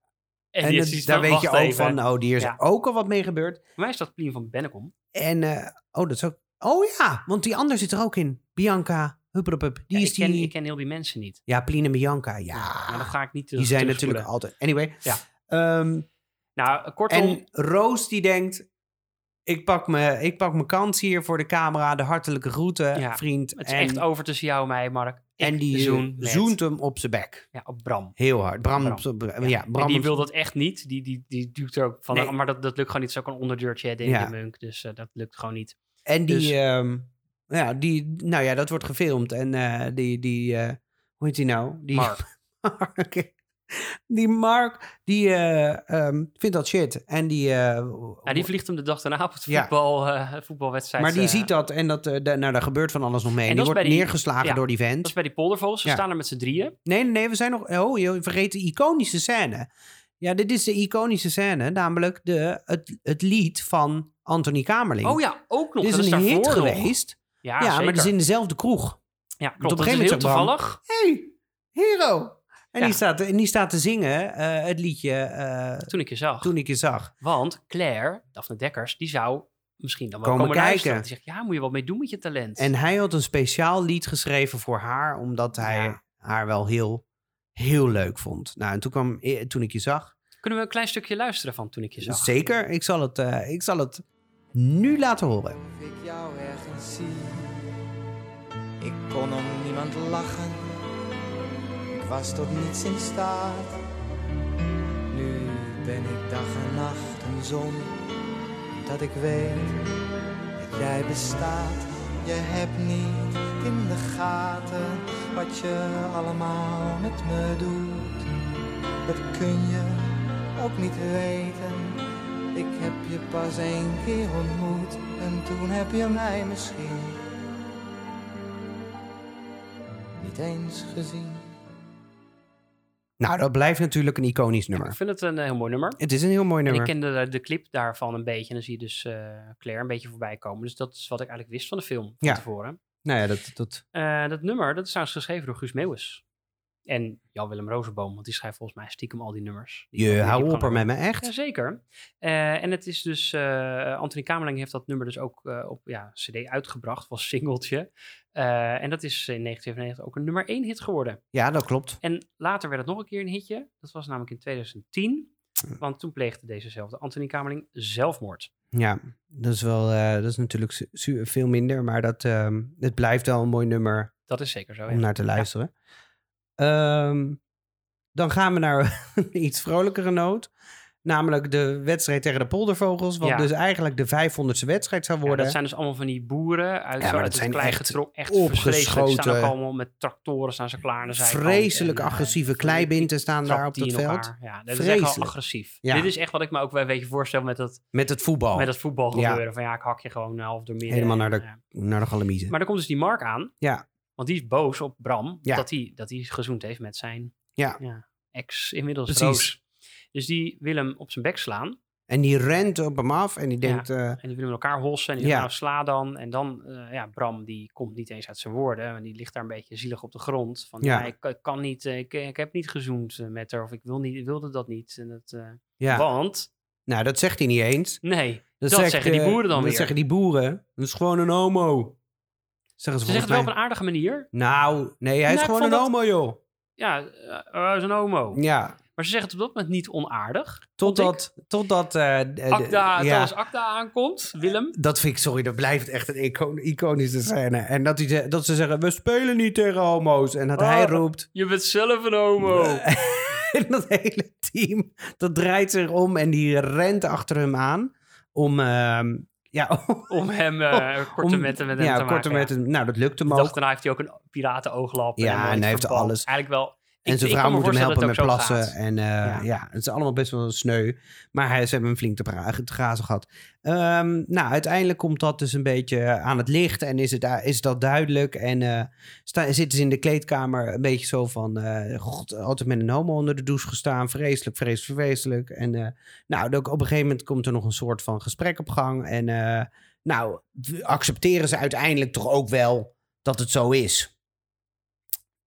En, die het- daar weet je ook even. van, oh, die is Ja. ook al wat mee gebeurd. Voor mij is dat Plien van Bennekom. En, eh, oh, dat is ook... Oh ja, want die ander zit er ook in. Bianca, huppelpup. Die Ja, is ik, ken, die... ik ken heel die mensen niet. Ja, Plien en Bianca, ja. Maar dat ga ik niet die terug- zijn natuurlijk altijd... Anyway. Ja. Ehm, Nou, kortom, en Roos die denkt... Ik pak, me, ik pak mijn kans hier voor de camera. De hartelijke groeten, Ja, vriend. het is en, echt over tussen jou en mij, Mark. Ik en die zoen eh, zoent hem op zijn bek. Ja, op Bram. Heel hard. Bram, Bram. op zijn ja, Ja, Bram en die wil dat echt niet. Die, die, die duwt er ook van. Nee. Maar dat, dat lukt gewoon niet. Het is ook een onderdeurtje, hè, David Ja. Munk. Dus eh, dat lukt gewoon niet. En die, Dus- ehm, ja, die, nou ja, dat wordt gefilmd. En eh, die, die hoe heet die nou? Die Mark. Mark. Die Mark, die eh, ehm, vindt dat shit. En die, Ja, die vliegt hem de dag daarna op het Ja. voetbal, eh, voetbalwedstrijd. maar die ziet dat en dat, eh, da- nou, daar gebeurt van alles nog mee. En En dat die is wordt die- neergeslagen ja, door die Dat vent. is bij die poldervogels. Ze Ja. staan er met z'n drieën. Nee, nee, we zijn nog... Oh, je vergeet de iconische scène. Ja, dit is de iconische scène, namelijk de, het, het lied van Anthony Kamerling. Oh ja, ook nog. dit dat is een hit daarvoor nog. geweest. Ja, Ja, maar dat is in dezelfde kroeg. Ja, op klopt. een Dat gegeven is moment heel toevallig. hey, hero. En, Ja. die, staat, en die staat te zingen eh, het liedje eh, Toen ik je zag. Toen ik je zag. Want Claire, Daphne Dekkers, die zou misschien dan wel Komen komen, kijken. Die zegt, ja, moet je wat mee doen met je talent. En hij had een speciaal lied geschreven voor haar, omdat hij Ja. haar wel heel, heel leuk vond. Nou, en toen kwam eh, Toen ik je zag. Kunnen we een klein stukje luisteren van Toen ik je zag? Zeker, ik zal, het, eh, ik zal het nu laten horen. Of ik jou ergens zie. Ik kon om niemand lachen. Was tot niets in staat. Nu ben ik dag en nacht een zon. Dat ik weet dat jij bestaat. Je hebt niet in de gaten wat je allemaal met me doet. Dat kun je ook niet weten. Ik heb je pas één keer ontmoet en toen heb je mij misschien niet eens gezien. Nou, dat blijft natuurlijk een iconisch nummer. Ik vind het een eh, heel mooi nummer. Het is een heel mooi En ik nummer. kende de, de clip daarvan een beetje. En dan zie je dus eh, Claire een beetje voorbij komen. Dus dat is wat ik eigenlijk wist van de film van Ja. tevoren. Nou ja, dat, dat, Eh, dat nummer, dat is trouwens geschreven door Guus Meeuwis. En Jan-Willem Rozenboom, want die schrijft volgens mij stiekem al die nummers. Die- je hou op er met me, echt? zeker. Eh, en het is dus, eh Anthony Kamerling heeft dat nummer dus ook eh, op ja, CD uitgebracht, was singeltje. En dat is in 1997 ook een nummer 1 hit geworden. Ja, dat klopt. En later werd het nog een keer een hitje. Dat was namelijk in 2010. Want toen pleegde dezezelfde Anthony Kamerling zelfmoord. Ja, dat is wel, dat is natuurlijk veel minder, maar dat, ehm, het blijft wel een mooi nummer Dat is zeker zo. om Ja. naar te luisteren. Ehm, dan gaan we naar een iets vrolijkere noot. Namelijk de wedstrijd tegen de poldervogels. Wat Ja. dus eigenlijk de 500ste wedstrijd zou Ja, worden. dat zijn dus allemaal van die boeren uit, Ja, maar dat het zijn klein echt. Echt. Ze staan opgeschoten- ook allemaal met tractoren staan ze klaar zijkant. Vreselijk En, eh, agressieve kleibinten staan daar op dat veld. Ja, dat is echt wel Vreselijk. agressief. Ja. Dit is echt wat ik me ook wel een beetje voorstel met dat, Met het voetbal. met dat voetbal Ja. gebeuren. Van ja, ik hak je gewoon half door midden. Helemaal naar de- Ja. Naar de. Maar dan komt dus die Mark aan. Ja. Want die is boos op Bram. Ja. Dat hij dat hij gezoend heeft met zijn Ja. ex inmiddels Precies. Roos. Dus die wil hem op zijn bek slaan. En die rent op hem af en die Ja. denkt... eh, En die willen elkaar hossen. En die Ja. nou sla dan. En dan, eh, ja, Bram die komt niet eens uit zijn woorden. En die ligt daar een beetje zielig op de grond. Van, Ja. ja, ik, ik kan niet, eh, ik, ik heb niet gezoend met haar. Of ik wil niet, wilde dat niet. En dat, ja. Want, Nou, dat zegt hij niet eens. nee, Dat, Dat zegt, zeggen die boeren dan dat weer. zeggen die boeren. Dat is gewoon een homo. Zeggen ze ze zeggen het wel op een aardige manier. Nou, nee, hij is Nou, gewoon een dat- homo, joh. Ja, eh, hij is een homo. Ja, Maar ze zeggen het op dat moment niet onaardig. totdat... totdat Acta, ja, Thomas Acta aankomt, Willem. dat vind ik, sorry, dat blijft echt een ico- iconische scène. En dat, hij, ze- dat ze zeggen, we spelen niet tegen homo's. En dat hij Ah. roept... Je bent zelf een homo. en dat hele team, dat draait zich om en die rent achter hem aan. Om, ehm, ja, Om hem uh, korte om- metten met hem ja, te korte maken. Nou, dat lukt hem ook. daarna heeft hij ook een piratenoogklap. Ja, een en hij heeft alles. Eigenlijk wel. En ik- zijn vrouw moet hem helpen met plassen. En eh, Ja. ja. het is allemaal best wel sneu. Maar hij, ze hebben hem flink te, te grazen gehad. Ehm, nou, uiteindelijk komt dat dus een beetje aan het licht. En is, het, is dat duidelijk. En sta, zitten ze in de kleedkamer een beetje zo van... eh, God, altijd met een homo onder de douche gestaan. Vreselijk, vreselijk, vreselijk. En nou, ook op een gegeven moment komt er nog een soort van gesprek op gang. En nou, accepteren ze uiteindelijk toch ook wel dat het zo is.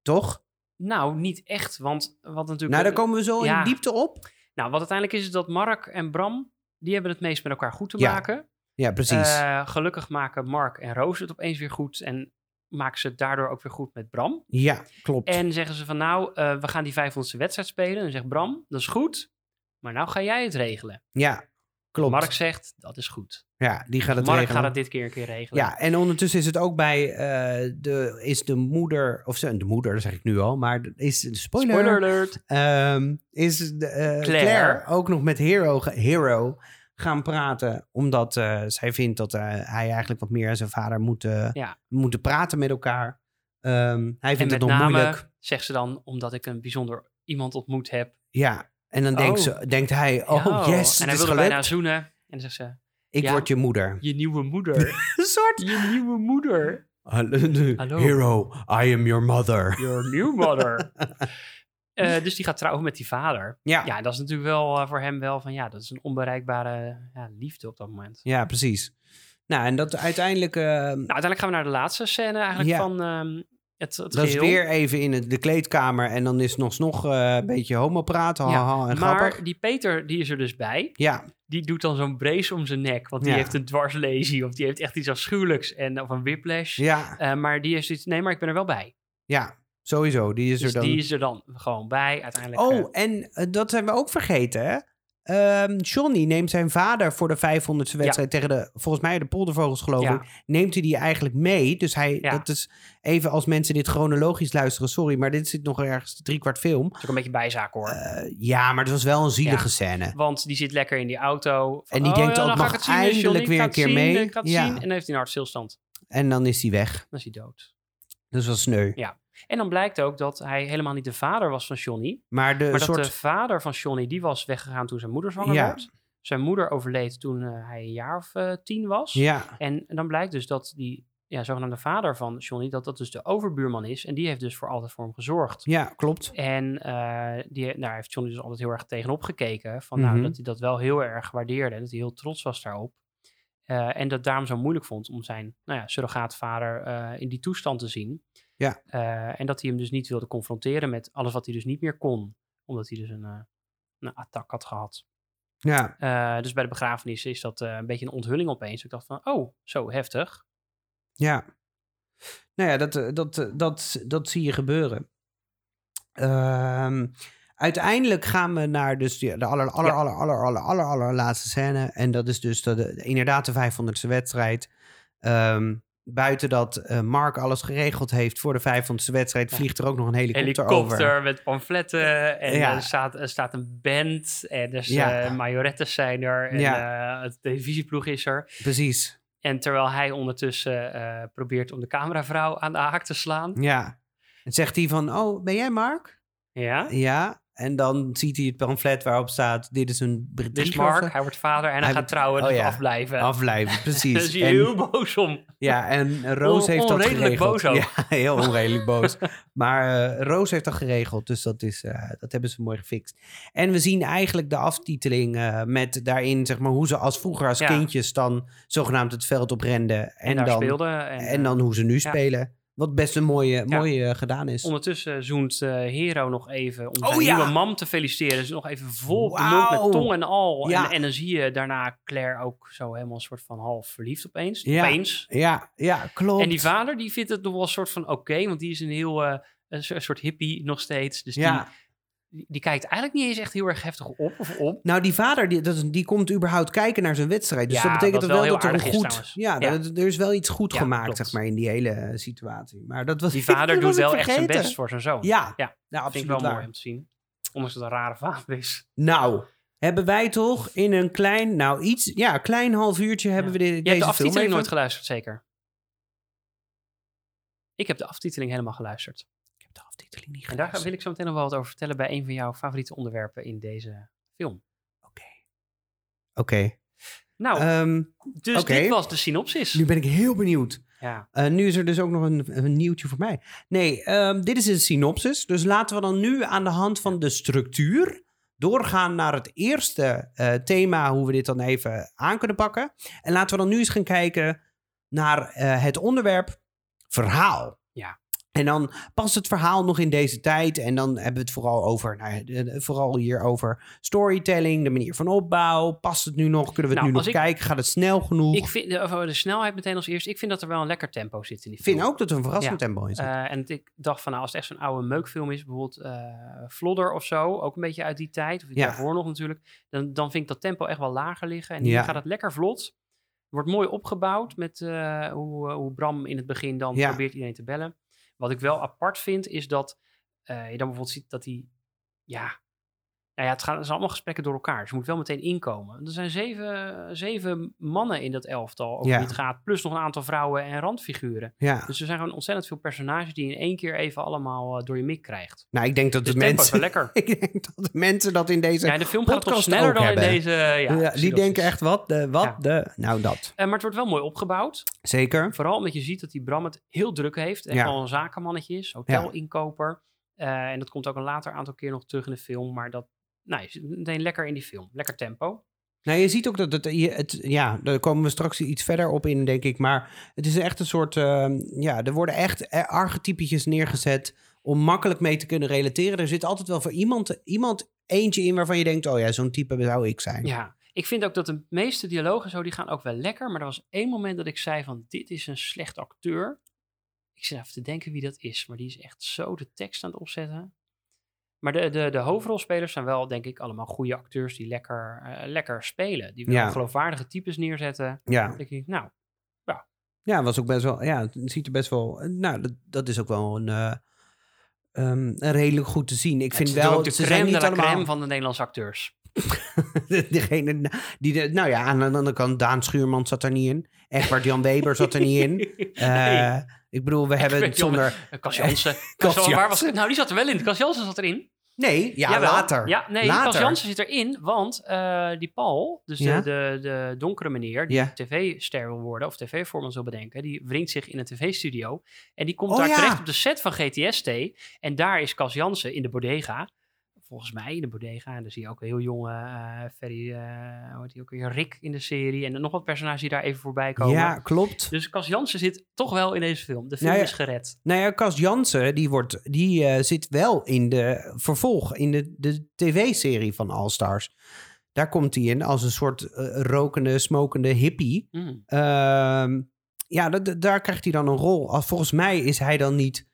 Toch? Nou, niet echt, want wat natuurlijk... Nou, daar komen we zo in Ja. diepte op. Nou, wat uiteindelijk is, is dat Mark en Bram, die hebben het meest met elkaar goed te Ja, maken. Ja, precies. Eh, gelukkig maken Mark en Roos het opeens weer goed en maken ze het daardoor ook weer goed met Bram. ja, klopt. En zeggen ze van nou, eh, we gaan die 500ste wedstrijd spelen. En dan zegt Bram, dat is goed, maar nou ga jij het regelen. ja, klopt. Mark zegt, dat is goed. Ja, die gaat het Mark regelen. gaat het dit keer een keer regelen. Ja, en ondertussen is het ook bij eh, de, is de moeder, of ze- de moeder, dat zeg ik nu al, maar is, spoiler, Spoiler alert. ehm, is de, eh, Claire. Claire. ook nog met Hero, Hero gaan praten, omdat eh, zij vindt dat hij eigenlijk wat meer en zijn vader moeten, Ja. moeten praten met elkaar. Ehm, hij vindt het nog name moeilijk. zegt ze dan, omdat ik een bijzonder iemand ontmoet heb. Ja, en dan denkt, Oh. ze, denkt hij, oh Ja, yes, En hij wil bijna zoenen. En dan zegt ze, Ik Ja. word je moeder. je nieuwe moeder. Een soort je nieuwe moeder. Hallo. Hero, I am your mother. Your new mother. Eh, dus die gaat trouwen met die vader. Ja, ja. Ja, dat is natuurlijk wel eh, voor hem wel van, ja, dat is een onbereikbare ja, liefde op dat moment. precies. Nou, en dat uiteindelijk... eh, Nou, uiteindelijk gaan we naar de laatste scène eigenlijk Ja. van ehm, het, het dat is weer even in het- de kleedkamer en dan is nog, nog eh, een beetje homo praten. Ja, en maar grappig. die Peter, die is er dus bij. Ja, Die doet dan zo'n brace om zijn nek. Want die Ja. heeft een dwarslesie. Of die heeft echt iets afschuwelijks. En, of een whiplash. ja, Eh, maar die heeft iets... Nee, maar ik ben er wel bij. ja, sowieso. Die is Dus er dan. die is er dan gewoon bij. Uiteindelijk... Oh, en eh, dat hebben we ook vergeten, hè? Ehm, Johnny neemt zijn vader voor de 500ste wedstrijd tegen de, volgens mij de poldervogels geloof Ja. ik, neemt hij die eigenlijk mee. Dus hij, Ja. dat is even als mensen dit chronologisch luisteren, sorry, maar dit zit nog ergens drie kwart film. Dat is ook een beetje bijzaak hoor. Eh, ja, maar het was wel een zielige scène. Want die zit lekker in die auto. Van, En die oh, denkt ook, zien, eindelijk Johnny, weer een keer zien, mee. Zien. En dan heeft hij een hartstilstand. En dan is hij weg. Dan is hij dood. Dus was sneu. Ja. En dan blijkt ook dat hij helemaal niet de vader was van Johnny. Maar de maar dat soort... de vader van Johnny, die was weggegaan toen zijn moeder zwanger Ja. werd. Zijn moeder overleed toen eh, hij een jaar of eh, tien was. Ja, En dan blijkt dus dat die ja, zogenaamde vader van Johnny, dat dat dus de overbuurman is. En die heeft dus voor altijd voor hem gezorgd. ja, klopt. En eh, die, daar heeft Johnny dus altijd heel erg tegenop gekeken. Van, Mhm. nou, dat hij dat wel heel erg waardeerde. En dat hij heel trots was daarop. En dat daarom zo moeilijk vond om zijn nou ja, surrogaatvader in die toestand te zien. Ja. Eh, en dat hij hem dus niet wilde confronteren met alles wat hij dus niet meer kon. Omdat hij dus een, eh een attack had gehad. Ja, Eh, dus bij de begrafenis is dat een beetje een onthulling opeens. Ik dacht van, oh, zo heftig. ja. Nou ja, dat, dat, dat, dat zie je gebeuren. Ehm, uiteindelijk gaan we naar dus de, de aller, aller, Ja. aller, aller, aller, aller, allerlaatste scène. En dat is dus de, de- inderdaad de 500ste wedstrijd. Ehm, buiten dat eh, Mark alles geregeld heeft voor de 500ste wedstrijd, vliegt er ook nog een helikopter, Helikopter over. met pamfletten en Ja. er, staat, er staat een band en dus Ja. eh, majorettes zijn er en Ja. eh, het televisieploeg is er. Precies. En terwijl hij ondertussen eh, probeert om de cameravrouw aan de haak te slaan. Ja. En zegt hij van, oh, ben jij Mark? Ja, Ja. En dan ziet hij het pamflet waarop staat, dit is een dit is brief. Mark, hij wordt vader en hij, gaat trouwen, oh dus ja. afblijven. Afblijven, Daar precies. is hij En- heel boos om. Ja, en Roos On- heeft dat onredelijk geregeld. boos ook. Ja, heel onredelijk boos. Maar eh, Roos heeft dat geregeld, dus dat, is, eh, dat hebben ze mooi gefixt. En we zien eigenlijk de aftiteling eh, met daarin, zeg maar, hoe ze als vroeger als Ja. kindjes dan zogenaamd het veld oprenden. En, dan, speelden. En, en dan hoe ze nu spelen. Wat best een mooie, mooie eh, gedaan is. Ondertussen zoent eh, Hero nog even om Oh, zijn ja. nieuwe mam te feliciteren. Dus nog even vol mond met tong en al. Ja. En, en dan zie je daarna Claire ook zo helemaal een soort van half verliefd opeens. Ja. Opeens. Ja, ja, klopt. En die vader die vindt het nog wel een soort van oké, want die is een heel eh, een so- soort hippie nog steeds. Dus ja. die, die, kijkt eigenlijk niet eens echt heel erg heftig op of op. Nou, die vader, die, dat, is- die komt überhaupt kijken naar zijn wedstrijd. Dus Ja, dat betekent dat wel wel dat er een is goed... trouwens. ja, Ja. dat- er is wel iets goed Ja, gemaakt, klopt. zeg maar, in die hele eh, situatie. Maar dat was... Die vader doet was wel echt zijn best voor zijn zoon. Ja, Ja, ja vind ik absoluut wel mooi om te zien. Ondanks dat het een rare vader is. Nou, hebben wij toch in een klein, nou iets, ja, klein half uurtje hebben we de, Je deze hebt de film aftiteling nooit geluisterd, zeker? Ik heb de aftiteling helemaal geluisterd. Aftiteling niet En daar wil ik zo meteen nog wel wat over vertellen bij een van jouw favoriete onderwerpen in deze film. Oké. Nou, Ehm, dus oké. dit was de synopsis. nu ben ik heel benieuwd. Ja. Eh, nu is er dus ook nog een, een nieuwtje voor mij. Nee, ehm, dit is een synopsis. Dus laten we dan nu aan de hand van de structuur doorgaan naar het eerste eh, thema, hoe we dit dan even aan kunnen pakken. En laten we dan nu eens gaan kijken naar eh, het onderwerp verhaal. En dan past het verhaal nog in deze tijd. En dan hebben we het vooral over, nou, vooral hier over storytelling, de manier van opbouw. Past het nu nog? Kunnen we het Nou, nu nog ik- kijken? Gaat het snel genoeg? Ik Ik vind de, de snelheid meteen als eerst. Ik vind dat er wel een lekker tempo zit in die vind film. ook dat er een verrassend Ja. tempo in zit. Eh, en ik dacht van, nou, als het echt zo'n oude meukfilm is, bijvoorbeeld eh Flodder of zo, ook een beetje uit die tijd, of Ja. daarvoor nog natuurlijk, dan, dan vind ik dat tempo echt wel lager liggen. En hier Ja. gaat het lekker vlot. Wordt mooi opgebouwd met eh, hoe, hoe Bram in het begin dan probeert iedereen te bellen. Wat ik wel apart vind, is dat eh, je dan bijvoorbeeld ziet dat hij, ja, nou ja, het, gaan, het zijn allemaal gesprekken door elkaar. Dus je moet wel meteen inkomen. Er zijn zeven, zeven mannen in dat elftal over Ja. wie het gaat, plus nog een aantal vrouwen en randfiguren. ja. Dus er zijn gewoon ontzettend veel personages die in één keer even allemaal eh, door je mik krijgt. Nou, ik denk dat Dus de wel mensen... lekker. ik denk dat de mensen dat in deze... Ja, de film gaat toch sneller dan in deze. Ja, Ja, die denken echt, wat de... Wat Ja. de... Nou, dat. Eh, maar het wordt wel mooi opgebouwd. Zeker. Vooral omdat je ziet dat die Bram het heel druk heeft. En gewoon een zakenmannetje is, hotelinkoper. Eh, en dat komt ook een later aantal keer nog terug in de film. Maar dat, nou, je zit meteen lekker in die film. Lekker tempo. Nou, je ziet ook dat het, je- het... Ja, daar komen we straks iets verder op in, denk ik. Maar het is echt een soort... ehm, ja, er worden echt eh, archetypetjes neergezet... om makkelijk mee te kunnen relateren. Er zit altijd wel voor iemand, iemand eentje in waarvan je denkt... oh ja, zo'n type zou ik zijn. Ja, ik vind ook dat de meeste dialogen zo, die gaan ook wel lekker. Maar er was één moment dat ik zei van, dit is een slecht acteur. Ik zit even te denken wie dat is, maar die is echt zo de tekst aan het opzetten. Maar de, de, de hoofdrolspelers zijn wel, denk ik, allemaal goede acteurs die lekker, eh, lekker spelen. Die wel Ja. geloofwaardige types neerzetten. Ja. Dan denk ik, nou, Ja, was ook best wel. Ja, het ziet er best wel. Nou, dat, dat is ook wel een. eh, een redelijk goed te zien. Ik vind het is wel. de ze crème zijn de niet la allemaal. crème van de Nederlandse acteurs. Degene die. De, nou ja, aan de andere kant, Daan Schuurman zat er niet in. Egbert Jan Weber zat er niet in. Eh, Nee. Ik bedoel, we hebben Jan- zonder. Eh, Cas Jansen. Cas Cas- waar was het? Nou, die zat er wel in. Cas Jansen zat erin. Nee, ja, Jawel. later. Ja, nee, Later. Cas Jansen zit erin, want eh, die Paul, dus Ja? de, de, de donkere meneer die Ja. tv-ster wil worden of tv-forman wil bedenken, die wringt zich in een tv-studio en die komt Oh, daar ja. terecht op de set van GTST en daar is Cas Jansen in de bodega, volgens mij in de bodega, en dan zie je ook een heel jonge eh Ferry, eh hoe heet die ook weer, Rick in de serie en nog wat personages die daar even voorbij komen. Ja, klopt. Dus Cas Jansen zit toch wel in deze film. De film Nou ja, is gered. Nou ja, Cas Jansen, die, wordt, die eh, zit wel in de vervolg, in de, de tv-serie van All Stars. Daar komt hij in als een soort rokende, smokende hippie. Mm. Ehm, ja, da- da- daar krijgt hij dan een rol. Volgens mij is hij dan niet,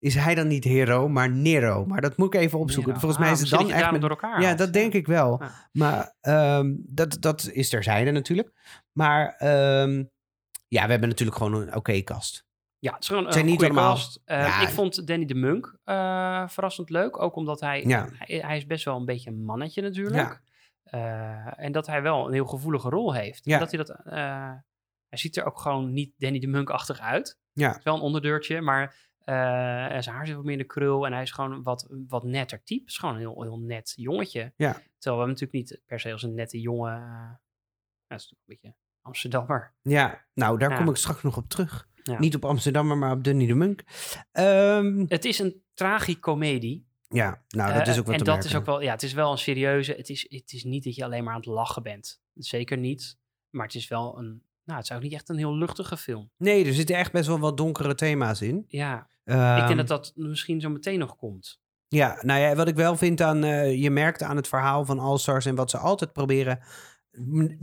is hij dan niet Hero, maar Nero. Maar dat moet ik even opzoeken. Volgens mij Ah, is het misschien dan echt... met- door elkaar ja, dat denk ik wel. Ja. Maar ehm, dat, dat is terzijde natuurlijk. Maar ehm, Ja, we hebben natuurlijk gewoon een oké kast. Ja, het is gewoon een niet allemaal- cast. Eh, Ja. Ik vond Danny de Munk eh, verrassend leuk. Ook omdat hij, Ja. hij... Hij is best wel een beetje een mannetje natuurlijk. Eh, en dat hij wel een heel gevoelige rol heeft. En dat hij dat... hij ziet er ook gewoon niet Danny de Munk-achtig uit. Ja. Het is wel een onderdeurtje, maar eh, en zijn haar zit wat meer in de krul. En hij is gewoon wat, wat netter type. Het is gewoon een heel, heel net jongetje. Ja. Terwijl we hem natuurlijk niet per se als een nette jongen... eh, dat is natuurlijk een beetje Amsterdammer. Ja, nou, daar Ja. kom ik straks nog op terug. Ja. Niet op Amsterdammer, maar op Dunny de Munk. Ehm, Het is een tragicomedie. ja, nou, dat is ook Eh, wat En dat merken. is ook wel, ja, het is wel een serieuze. Het is, het is niet dat je alleen maar aan het lachen bent. Zeker niet. Maar het is wel een, nou, het is ook niet echt een heel luchtige film. Nee, er zitten echt best wel wat donkere thema's in. Ja, ik Ehm, denk dat dat misschien zo meteen nog komt. Ja, nou ja, wat ik wel vind aan... eh, je merkt aan het verhaal van All-Stars en wat ze altijd proberen...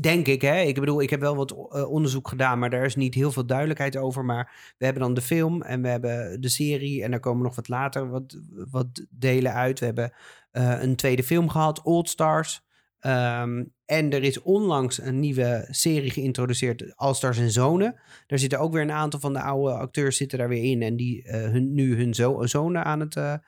Denk ik, hè. Ik bedoel, ik heb wel wat eh, onderzoek gedaan, maar daar is niet heel veel duidelijkheid over. Maar we hebben dan de film en we hebben de serie en daar komen nog wat later wat, wat delen uit. We hebben eh, een tweede film gehad, Old Stars. Ehm, en er is onlangs een nieuwe serie geïntroduceerd, All Stars en Zonen. Daar zitten ook weer een aantal van de oude acteurs zitten daar weer in. En die eh, hun, nu hun zo zonen aan het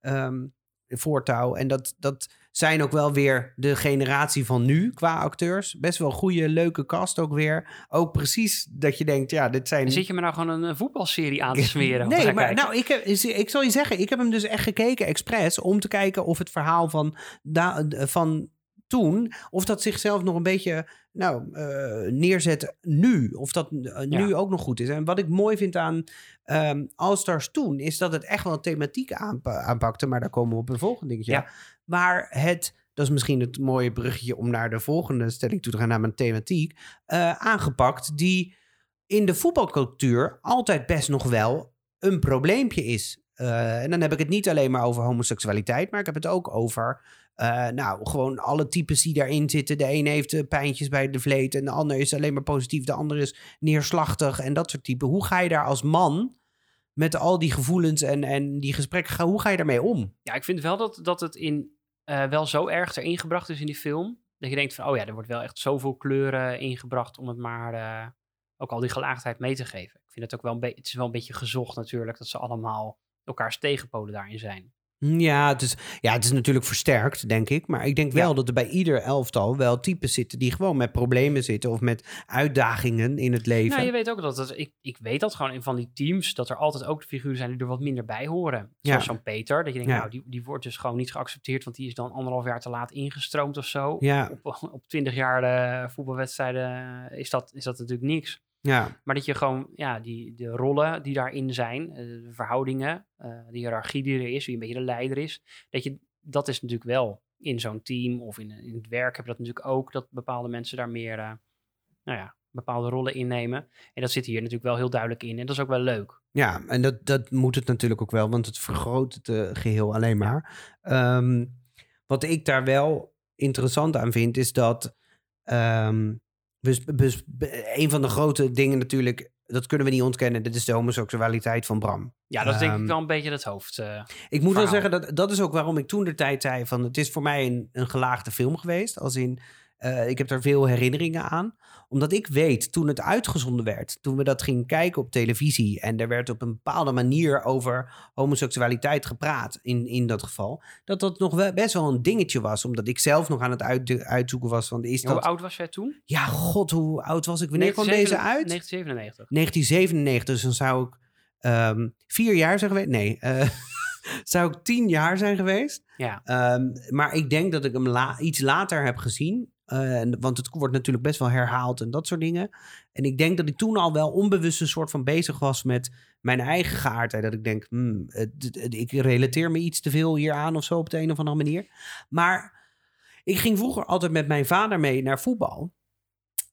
ehm, voortouw. En dat, dat zijn ook wel weer de generatie van nu qua acteurs. Best wel goede, leuke cast ook weer. Ook precies dat je denkt, ja, dit zijn... Zit je me nou gewoon een, voetbalserie aan te smeren? Nee, maar kijken? nou, ik, heb, ik zal je zeggen, ik heb hem dus echt gekeken, expres, om te kijken of het verhaal van, van toen, of dat zichzelf nog een beetje nou, eh, neerzet nu. Of dat eh, nu ook nog goed is. En wat ik mooi vind aan ehm All Stars toen, is dat het echt wel thematiek aanpa- aanpakte, maar daar komen we op een volgende dingetje. Ja. Maar het, dat is misschien het mooie bruggetje om naar de volgende stelling toe te gaan, namelijk thematiek, eh, aangepakt die in de voetbalcultuur altijd best nog wel een probleempje is. En dan heb ik het niet alleen maar over homoseksualiteit, maar ik heb het ook over, eh, nou, gewoon alle types die daarin zitten. De een heeft eh, pijntjes bij de vleet en de ander is alleen maar positief, de ander is neerslachtig en dat soort typen. Hoe ga je daar als man met al die gevoelens en, en die gesprekken, hoe ga je daarmee om? Ja, ik vind wel dat, dat het in, eh, wel zo erg erin gebracht is in die film. Dat je denkt van, oh ja, er wordt wel echt zoveel kleuren ingebracht om het maar ook al die gelaagdheid mee te geven. Ik vind het ook wel een het is wel een beetje gezocht natuurlijk, dat ze allemaal elkaars tegenpolen daarin zijn. Ja het, is, ja, het is natuurlijk versterkt, denk ik. Maar ik denk wel Ja. dat er bij ieder elftal wel types zitten die gewoon met problemen zitten of met uitdagingen in het leven. Nou, je weet ook dat het, ik, ik weet dat gewoon in van die teams, dat er altijd ook de figuren zijn die er wat minder bij horen. Zoals Ja. zo'n Peter, dat je denkt, Ja. nou, die, die wordt dus gewoon niet geaccepteerd, want die is dan anderhalf jaar te laat ingestroomd of zo. Ja, Op, op 20 jaar de voetbalwedstrijden is dat, is dat natuurlijk niks. Ja, Maar dat je gewoon, ja, die, de rollen die daarin zijn, eh, de verhoudingen, eh, de hiërarchie die er is, wie een beetje de leider is, dat je, dat is natuurlijk wel in zo'n team of in, in het werk heb je dat natuurlijk ook, dat bepaalde mensen daar meer, eh, nou ja, bepaalde rollen innemen. En dat zit hier natuurlijk wel heel duidelijk in en dat is ook wel leuk. ja, en dat, dat moet het natuurlijk ook wel, want het vergroot het eh, geheel alleen maar. Ehm, wat ik daar wel interessant aan vind, is dat ehm, dus, dus, een van de grote dingen natuurlijk, dat kunnen we niet ontkennen, dat is de homoseksualiteit van Bram. Ja, dat is denk ik Ehm, wel een beetje het hoofd. eh. Ik moet wel zeggen, dat, dat is ook waarom ik toen de tijd zei van... het is voor mij een, een gelaagde film geweest. Als in, eh, ik heb er veel herinneringen aan. Omdat ik weet, toen het uitgezonden werd... toen we dat gingen kijken op televisie... en er werd op een bepaalde manier over homoseksualiteit gepraat... in, in dat geval, dat dat nog wel, best wel een dingetje was. Omdat ik zelf nog aan het uit, uitzoeken was van... Is Hoe dat, oud was jij toen? ja, god, hoe oud was ik? Wanneer kwam deze uit? 1997. 1997, dus dan zou ik ehm, vier jaar zijn geweest. Nee, eh, zou ik tien jaar zijn geweest. Ja. Ehm, maar ik denk dat ik hem la- iets later heb gezien. Eh, want het wordt natuurlijk best wel herhaald en dat soort dingen. En ik denk dat ik toen al wel onbewust een soort van bezig was met mijn eigen geaardheid. Dat ik denk, hmm, ik relateer me iets te veel hier aan of zo op de een of andere manier. Maar ik ging vroeger altijd met mijn vader mee naar voetbal.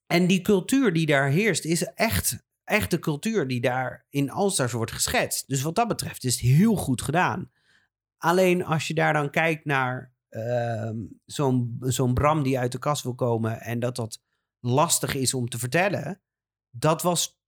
En die cultuur die daar heerst, is echt, echt de cultuur die daar in Alstars wordt geschetst. Dus wat dat betreft is het heel goed gedaan. Alleen als je daar dan kijkt naar zo'n zo'n Bram die uit de kast wil komen en dat dat lastig is om te vertellen, dat was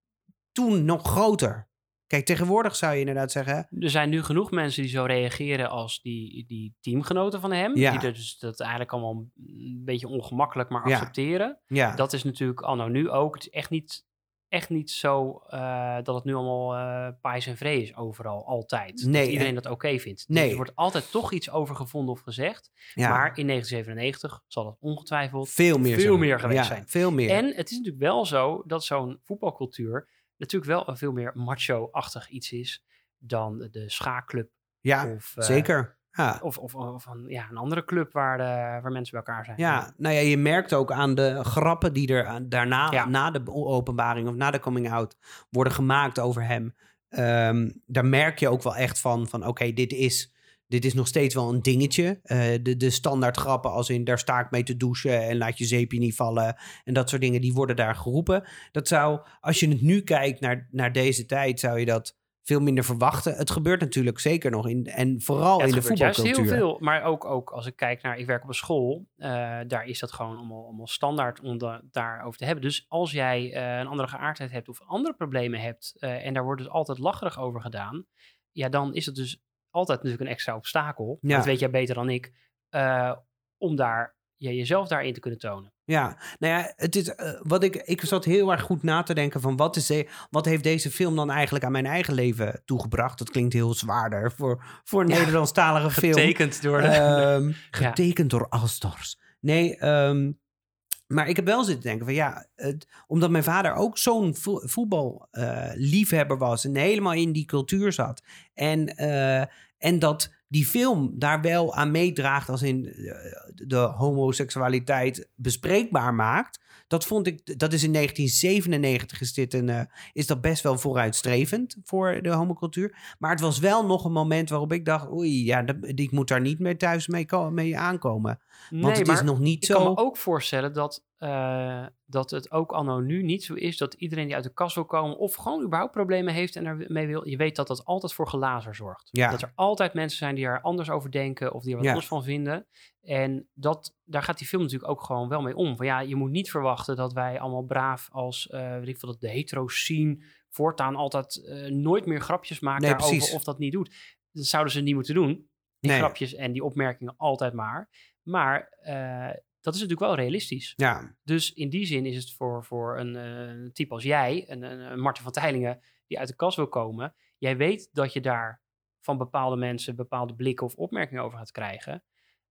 toen nog groter. Kijk, tegenwoordig zou je inderdaad zeggen, Er zijn nu genoeg mensen die zo reageren als die, die teamgenoten van hem. Ja. Die dus dat eigenlijk allemaal een beetje ongemakkelijk maar accepteren. ja, Dat is natuurlijk anno nu ook. Het is echt niet echt niet zo eh, dat het nu allemaal eh pais en vree is overal, altijd. Nee, dat iedereen en- dat oké vindt. Nee. Dus er wordt altijd toch iets over gevonden of gezegd. Ja, Maar in 1997 zal het ongetwijfeld veel meer veel zo. meer geweest ja, zijn. Veel meer. En het is natuurlijk wel zo dat zo'n voetbalcultuur natuurlijk wel een veel meer macho-achtig iets is dan de schaakclub ja, of, eh, zeker. Ja. of, of, of een, ja, een andere club waar, de, waar mensen bij elkaar zijn. Ja, nou ja, je merkt ook aan de grappen die er daarna, Ja. na de openbaring of na de coming out, worden gemaakt over hem. Ehm, daar merk je ook wel echt van, van oké, dit, is, dit is nog steeds wel een dingetje. Eh, de, de standaard grappen als in, daar sta ik mee te douchen en laat je zeepje niet vallen. En dat soort dingen, die worden daar geroepen. Dat zou, als je het nu kijkt naar, naar deze tijd, zou je dat veel minder verwachten. Het gebeurt natuurlijk zeker nog in, en vooral Ja, in de juist voetbalcultuur. heel veel. Maar ook, ook als ik kijk naar, ik werk op een school, eh, daar is dat gewoon allemaal, allemaal standaard om da- daarover te hebben. Dus als jij eh, een andere geaardheid hebt of andere problemen hebt, eh, en daar wordt dus altijd lacherig over gedaan, ja, dan is het dus altijd natuurlijk een extra obstakel. Ja. Dat weet jij beter dan ik, om daar ja, jezelf daarin te kunnen tonen. Ja, nou ja, het is, eh, wat ik, ik zat heel erg goed na te denken van wat, is de, wat heeft deze film dan eigenlijk aan mijn eigen leven toegebracht? Dat klinkt heel zwaarder voor, voor een Ja, Nederlandstalige film. Getekend door de... Ehm, getekend door Allstars. Nee, ehm, maar ik heb wel zitten denken van ja, het, omdat mijn vader ook zo'n vo- voetballiefhebber was en helemaal in die cultuur zat. En, eh, en dat die film daar wel aan meedraagt als in eh, de homoseksualiteit bespreekbaar maakt. Dat vond ik, dat is in 1997 is dit een, eh, is dat best wel vooruitstrevend voor de homocultuur. Maar het was wel nog een moment waarop ik dacht, oei, ja, dat, ik moet daar niet meer thuis mee, mee aankomen. Want Nee, het maar is nog niet ik zo. kan me ook voorstellen dat, eh, dat het ook anno nu niet zo is dat iedereen die uit de kast wil komen of gewoon überhaupt problemen heeft en ermee wil. Je weet dat dat altijd voor glazer zorgt. Ja. Dat er altijd mensen zijn die er anders over denken of die er wat Ja. anders van vinden. En dat, daar gaat die film natuurlijk ook gewoon wel mee om. Van ja, je moet niet verwachten dat wij allemaal braaf als, eh weet ik veel, dat de hetero scene voortaan altijd eh, nooit meer grapjes maken Nee, daarover precies. of dat niet doet. Dat zouden ze niet moeten doen. Die Nee. grapjes en die opmerkingen altijd maar. Maar dat is natuurlijk wel realistisch. Ja, Dus in die zin is het voor, voor een eh, type als jij, een, een, een Martin van Teylingen, die uit de kast wil komen. Jij weet dat je daar van bepaalde mensen bepaalde blikken of opmerkingen over gaat krijgen.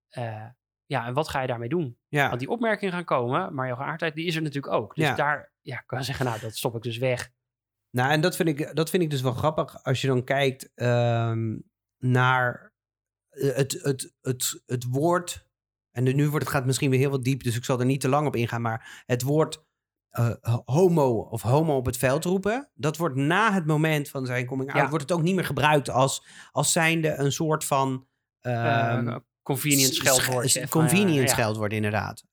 Eh, ja, en wat ga je daarmee doen? ja. Want die opmerkingen gaan komen, maar jouw geaardheid die is er natuurlijk ook. Dus Ja. daar ja, kan je zeggen, nou, dat stop ik dus weg. Nou, en dat vind ik, dat vind ik dus wel grappig als je dan kijkt ehm, naar eh, het, het, het, het woord. En nu wordt het gaat misschien weer heel wat diep, dus ik zal er niet te lang op ingaan. Maar het woord eh, homo of homo op het veld roepen, dat wordt na het moment van zijn coming out, Ja. wordt het ook niet meer gebruikt als, als zijnde een soort van. ehm, Eh, convenient s- scheldwoordje. s- van, eh, Convenient ja. scheldwoord, inderdaad.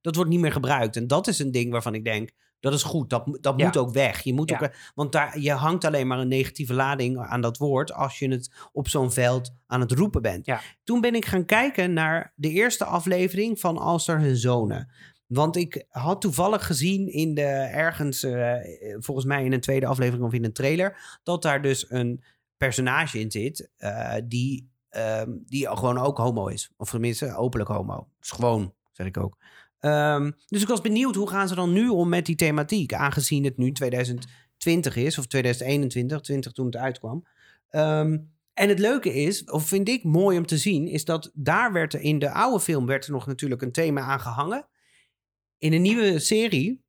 Dat wordt niet meer gebruikt. En dat is een ding waarvan ik denk, dat is goed. Dat, dat Ja. moet ook weg. Je moet Ja. ook, want daar, je hangt alleen maar een negatieve lading aan dat woord als je het op zo'n veld aan het roepen bent. Ja. Toen ben ik gaan kijken naar de eerste aflevering van Alsters en Zonen. Want ik had toevallig gezien in de ergens, eh, volgens mij in een tweede aflevering of in een trailer, dat daar dus een personage in zit eh, die, ehm, die gewoon ook homo is. Of tenminste, openlijk homo. Dus gewoon, zeg ik ook. Ehm, dus ik was benieuwd, hoe gaan ze dan nu om met die thematiek? Aangezien het nu 2020 is, of 2021, 20 toen het uitkwam. Ehm, en het leuke is, of vind ik mooi om te zien, is dat daar werd er in de oude film werd er nog natuurlijk een thema aan gehangen. In de nieuwe serie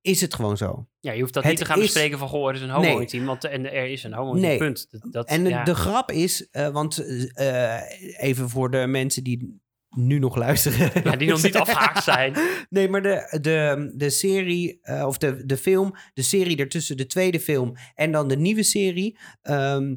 is het gewoon zo. Ja, je hoeft dat Het niet te gaan is- bespreken van, goh, er is een homo Nee. team, want en er is een homo Nee. punt. Dat, dat, En ja. de grap is, eh, want eh, even voor de mensen die nu nog luisteren. Ja, die nog niet afgehaakt zijn. Nee, maar de, de, de serie, eh, of de, de film, de serie ertussen, de tweede film en dan de nieuwe serie, ehm,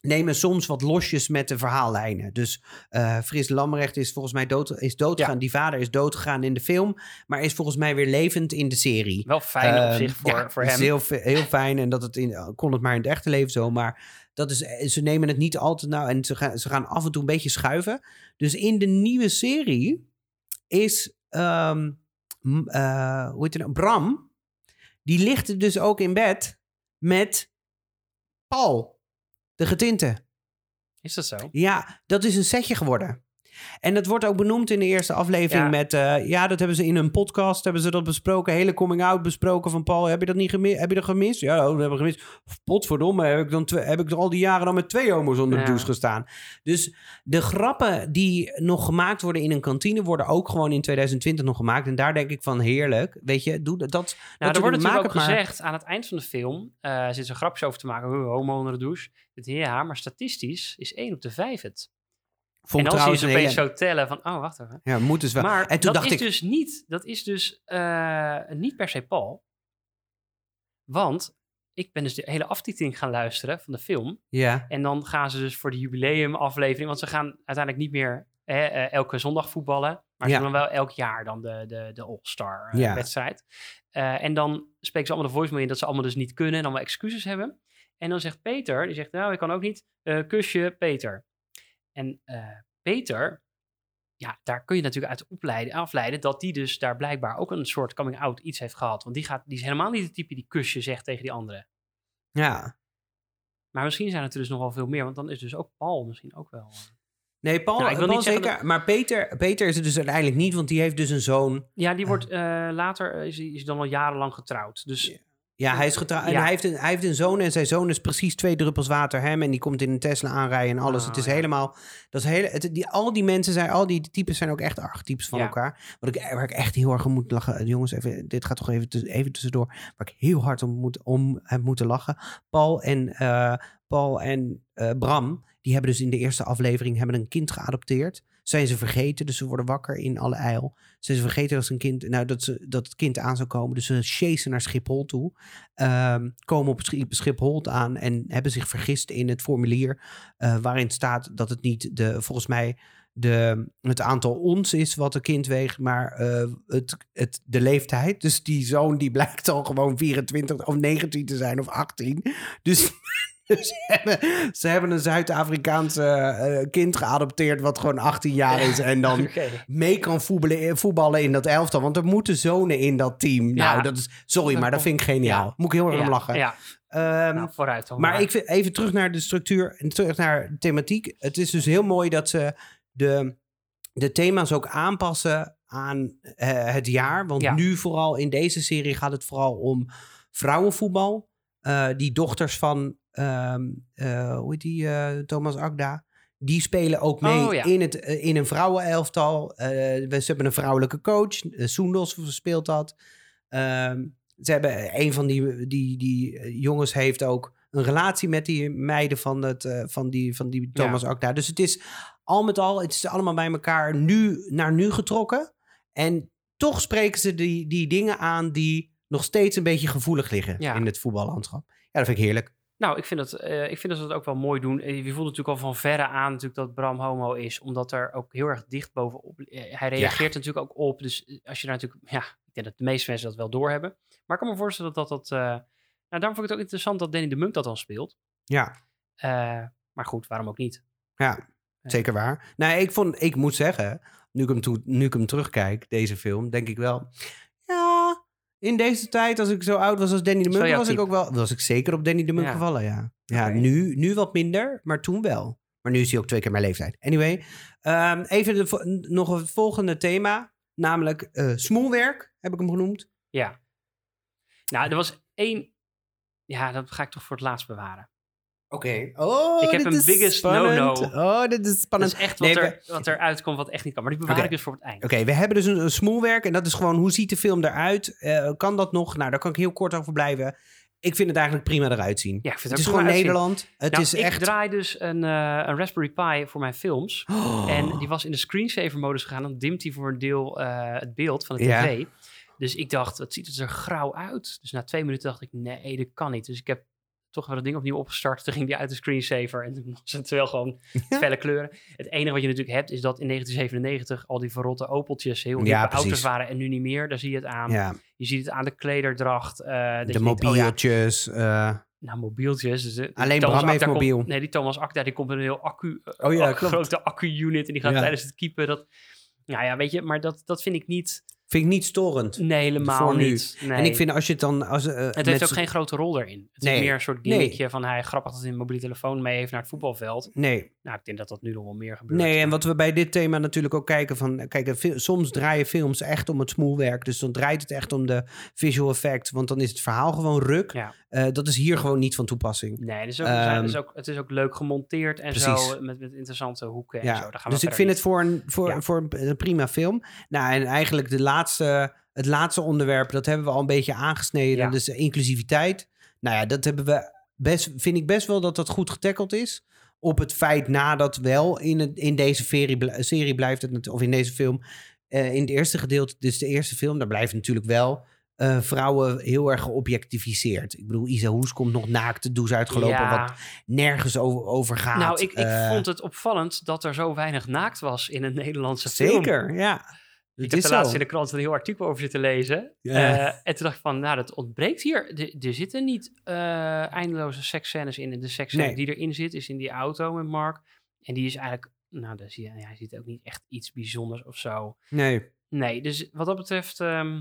nemen soms wat losjes met de verhaallijnen. Dus eh Fris Lambrecht is volgens mij dood, is doodgegaan. Die vader is doodgegaan in de film, maar is volgens mij weer levend in de serie. Wel fijn op Ehm, zich voor, ja, voor het hem. is heel, heel fijn en dat het in, kon het maar in het echte leven zo, maar dat is, eh, ze nemen het niet altijd nou en ze gaan, ze gaan af en toe een beetje schuiven. Dus in de nieuwe serie is, ehm, eh, hoe heet het nou? Bram, die ligt dus ook in bed met Paul, de getinte. Is dat zo? Ja, dat is een setje geworden. En dat wordt ook benoemd in de eerste aflevering Ja. met... eh, ja, dat hebben ze in een podcast, hebben ze dat besproken. Hele coming-out besproken van Paul. Heb je dat niet gemist? Heb je dat gemist? Ja, oh, dat hebben we gemist. Potverdomme, heb ik, dan heb ik al die jaren dan met twee homo's onder de douche gestaan. Dus de grappen die nog gemaakt worden in een kantine... worden ook gewoon in 2020 nog gemaakt. En daar denk ik van, heerlijk. Weet je, doe dat. dat Nou, dat er wordt natuurlijk ook maar. gezegd aan het eind van de film, eh zit er grapjes over te maken, "Huh, homo onder de douche. Het, ja, maar statistisch is 1 op de 5 het. Vond en dan zie je ze een opeens zo tellen van, oh, wacht even. Ja, moet dus wel. Maar en toen dat dacht is ik... dus niet, dat is dus eh, niet per se Paul. Want ik ben dus de hele aftiteling gaan luisteren van de film. Ja, En dan gaan ze dus voor de jubileumaflevering, want ze gaan uiteindelijk niet meer hè, eh, elke zondag voetballen. Maar Ja. ze doen wel elk jaar dan de, de, de All-Star eh, Ja. wedstrijd. En dan spreken ze allemaal de voicemail in dat ze allemaal dus niet kunnen en allemaal excuses hebben. En dan zegt Peter, die zegt, nou, ik kan ook niet, kusje Peter. En eh, Peter, ja, daar kun je natuurlijk uit opleiden, afleiden dat die dus daar blijkbaar ook een soort coming-out iets heeft gehad. Want die, gaat, die is helemaal niet het type die kusje zegt tegen die anderen. ja. Maar misschien zijn het er dus nog wel veel meer, want dan is dus ook Paul misschien ook wel... eh, Nee, Paul, Nou, ik wil Paul niet zeker. Maar Peter, Peter is het dus uiteindelijk niet, want die heeft dus een zoon. Ja, die wordt eh, later, eh, is, is dan al jarenlang getrouwd. Dus. Ja, hij is getrouwd. Ja. hij heeft, een, hij heeft een zoon en zijn zoon is precies twee druppels water hem. En die komt in een Tesla aanrijden en alles. Oh, het is ja. helemaal... Dat is hele, het, die, al die mensen zijn, al die types zijn ook echt archetypes van Ja. elkaar. Wat ik, waar ik echt heel erg om moet lachen. Jongens, even, dit gaat toch even, even tussendoor. Waar ik heel hard om, moet, om heb moeten lachen. Paul en, eh, Paul en eh, Bram, die hebben dus in de eerste aflevering hebben een kind geadopteerd. Zijn ze vergeten, dus ze worden wakker in alle eil. Zijn ze vergeten dat, ze een kind, nou, dat, ze, dat het kind aan zou komen. Dus ze chasen naar Schiphol toe. Ehm, komen op Schi- Schiphol aan en hebben zich vergist in het formulier. eh, waarin staat dat het niet de, volgens mij de, het aantal ons is wat een kind weegt, maar eh, het, het, de leeftijd. Dus die zoon die blijkt al gewoon 24 of 19 te zijn of 18. Dus, dus ze, hebben, ze hebben een Zuid-Afrikaanse eh, kind geadopteerd wat gewoon 18 jaar is en dan mee kan voetballen, voetballen in dat elftal. Want er moeten zonen in dat team. Ja. Nou, dat is, sorry, Dat maar dat vind ik geniaal. ja. Moet ik heel erg om lachen. Ja, Ehm, nou, vooruit dan. maar ik vind even terug naar de structuur en terug naar de thematiek. Het is dus heel mooi dat ze de, de thema's ook aanpassen aan eh, het jaar. Want Ja. nu vooral in deze serie gaat het vooral om vrouwenvoetbal. Eh, die dochters van, ehm, eh, hoe heet die, eh, Thomas Akda. Die spelen ook mee Oh, ja. in, het, eh, in een vrouwenelftal. We, ze hebben een vrouwelijke coach. Soendos speelt dat. Ehm, ze hebben een van die, die, die jongens heeft ook een relatie met die meiden van, het, van, die, van die Thomas Akda. Dus het is al met al, het is allemaal bij elkaar nu naar nu getrokken. En toch spreken ze die, die dingen aan die nog steeds een beetje gevoelig liggen Ja. in het voetballandschap. Ja, dat vind ik heerlijk. Nou, ik vind, dat, eh, ik vind dat ze dat ook wel mooi doen. Eh, Je voelt natuurlijk al van verre aan natuurlijk dat Bram homo is, omdat er ook heel erg dicht bovenop... eh, hij reageert natuurlijk ook op, dus als je daar natuurlijk... Ja, ik denk dat de meeste mensen dat wel doorhebben. Maar ik kan me voorstellen dat dat... eh, nou, daarom vond ik het ook interessant dat Danny de Munk dat dan speelt. Ja, maar goed, waarom ook niet? ja zeker waar. Nou, ik, vond, ik moet zeggen, nu ik, hem toe, nu ik hem terugkijk, deze film, denk ik wel... In deze tijd, als ik zo oud was als Danny de Munk, was ik ook wel... Was ik zeker op Danny de Munk Ja. gevallen, ja. Ja, nu, nu wat minder, maar toen wel. Maar nu is hij ook twee keer mijn leeftijd. Anyway, ehm, even de, nog het volgende thema. Namelijk eh smoelwerk, heb ik hem genoemd. Ja. Nou, er was één... Ja, dat ga ik toch voor het laatst bewaren. Oké. Oh, Ik heb dit een is biggest spannend. no-no. Oh, dit is Dat spannend. is echt wat, Nee, er, wat eruit komt wat echt niet kan. Maar die bewaar ik dus voor het eind. Oké, we hebben dus een, een smoelwerk. En dat is gewoon, hoe ziet de film eruit? Eh, kan dat nog? Nou, daar kan ik heel kort over blijven. Ik vind het eigenlijk prima eruit zien. Ja, ik vind het het is gewoon uitzien. Nederland. Het Nou, is ik echt... draai dus een, eh, een Raspberry Pi voor mijn films. Oh. En die was in de screensaver-modus gegaan. Dan dimt hij voor een deel eh, het beeld van de Ja. tv. Dus ik dacht, het ziet er grauw uit. Dus na twee minuten dacht ik, nee, dat kan niet. Dus ik heb toch wel het ding opnieuw opgestart. Toen ging die uit de screensaver. En toen was het wel gewoon felle kleuren. Het enige wat je natuurlijk hebt, is dat in 1997 al die verrotte opeltjes heel Ja, precies. auto's waren. En nu niet meer. Daar zie je het aan. ja, Je ziet het aan de klederdracht. eh, dat de denkt, oh ja, mobieltjes. eh, nou, mobieltjes. Dus de- Alleen Thomas Bram heeft Akda komt- mobiel. nee, die Thomas Akda die komt met een heel accu, eh, Oh ja, accu- grote accu-unit. En die gaat Ja. tijdens het keepen dat... Nou ja, weet je, maar dat, dat vind ik niet... Vind ik niet storend. Nee, helemaal Voor niet. Nee. En ik vind als je het dan... Als, eh, het heeft ook geen grote rol erin. Het Nee. is meer een soort Nee. gimmickje van hij grappig dat hij een mobiele telefoon mee heeft naar het voetbalveld. Nee, Nou, ik denk dat dat nu nog wel meer gebeurt. Nee, en wat we bij dit thema natuurlijk ook kijken van... Kijk, soms draaien films echt om het smoelwerk. Dus dan draait het echt om de visual effect. Want dan is het verhaal gewoon ruk. Ja. Eh, dat is hier gewoon niet van toepassing. Nee, het is, ook, Ehm, het, is ook, het is ook leuk gemonteerd en Precies. zo. Met, met interessante hoeken en Ja, zo. Daar gaan we dus ik vind niet. het voor een, voor, Ja. voor een, een prima film. Nou, en eigenlijk de laatste, het laatste onderwerp... dat hebben we al een beetje aangesneden. Ja. Dus inclusiviteit. Nou ja, dat hebben we best... vind ik best wel dat dat goed getackeld is... op het feit nadat wel in, het, in deze serie, bl- serie blijft het... of in deze film... eh, in het eerste gedeelte, dus de eerste film... daar blijft natuurlijk wel... eh, vrouwen heel erg geobjectificeerd. Ik bedoel, Isa Hoes komt nog naakt de douche uitgelopen... Ja. wat nergens over, over gaat. Nou, ik, ik Eh, vond het opvallend dat er zo weinig naakt was in een Nederlandse film. Zeker, ja. Ik heb is er laatst zo. in de krant een heel artikel over zitten lezen. Eh, en toen dacht ik van, nou, dat ontbreekt hier. Er- Er zitten niet eh, eindeloze seksscènes in. De seksscène Nee. die erin zit, is in die auto met Mark. En die is eigenlijk, nou, daar zie je, hij ziet ook niet echt iets bijzonders of zo. Nee. Nee, dus wat dat betreft ehm,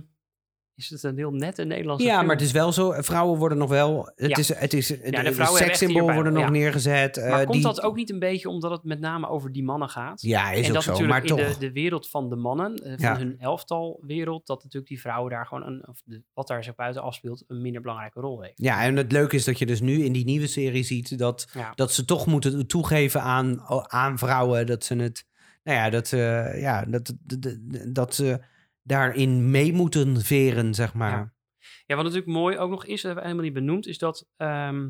is het een heel nette Nederlandse Ja, film. maar het is wel zo. Vrouwen worden nog wel. Het Ja. is, het is, de, echt sekssymbool hierbij- worden nog ja. neergezet. eh, Maar komt die- dat ook niet een beetje omdat het met name over die mannen gaat? Ja, is en ook dat zo. natuurlijk Maar in toch. de, de wereld van de mannen, eh, van Ja. hun elftalwereld, dat natuurlijk die vrouwen daar gewoon, een, of de, wat daar zich buiten afspeelt, een minder belangrijke rol heeft. Ja, en het leuke is dat je dus nu in die nieuwe serie ziet dat, Ja. dat ze toch moeten toegeven aan, aan vrouwen dat ze het. Nou ja, dat, eh, ja, dat, dat, dat ze daarin mee moeten veren, zeg maar. Ja. Ja, wat natuurlijk mooi ook nog is, dat hebben we helemaal niet benoemd, is dat ehm,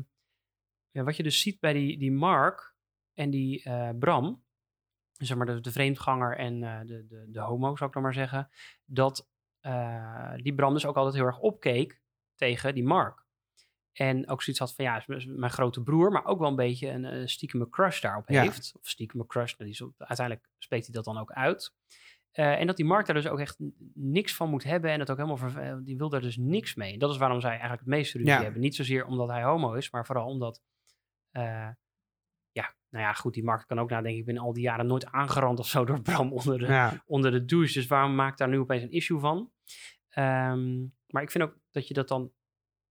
ja, wat je dus ziet bij die, die Mark en die eh, Bram, zeg maar de, de vreemdganger en eh, de, de, de homo, zou ik dan maar zeggen, dat eh, die Bram dus ook altijd heel erg opkeek tegen die Mark. En ook zoiets had van, ja, is mijn grote broer, maar ook wel een beetje een uh, stiekeme crush daarop Ja. heeft. Of stiekeme crush, nou, die is uiteindelijk spreekt hij dat dan ook uit. Eh, en dat die Mark daar dus ook echt niks van moet hebben en het ook helemaal eh, die wil daar dus niks mee. Dat is waarom zij eigenlijk het meeste ruzie Ja. hebben. Niet zozeer omdat hij homo is, maar vooral omdat, eh, ja, nou ja, goed, die Mark kan ook nadenken. Ik ben al die jaren nooit aangerand of zo door Bram onder de, Ja. onder de douche. Dus waarom maakt daar nu opeens een issue van? Ehm, maar ik vind ook dat je dat dan,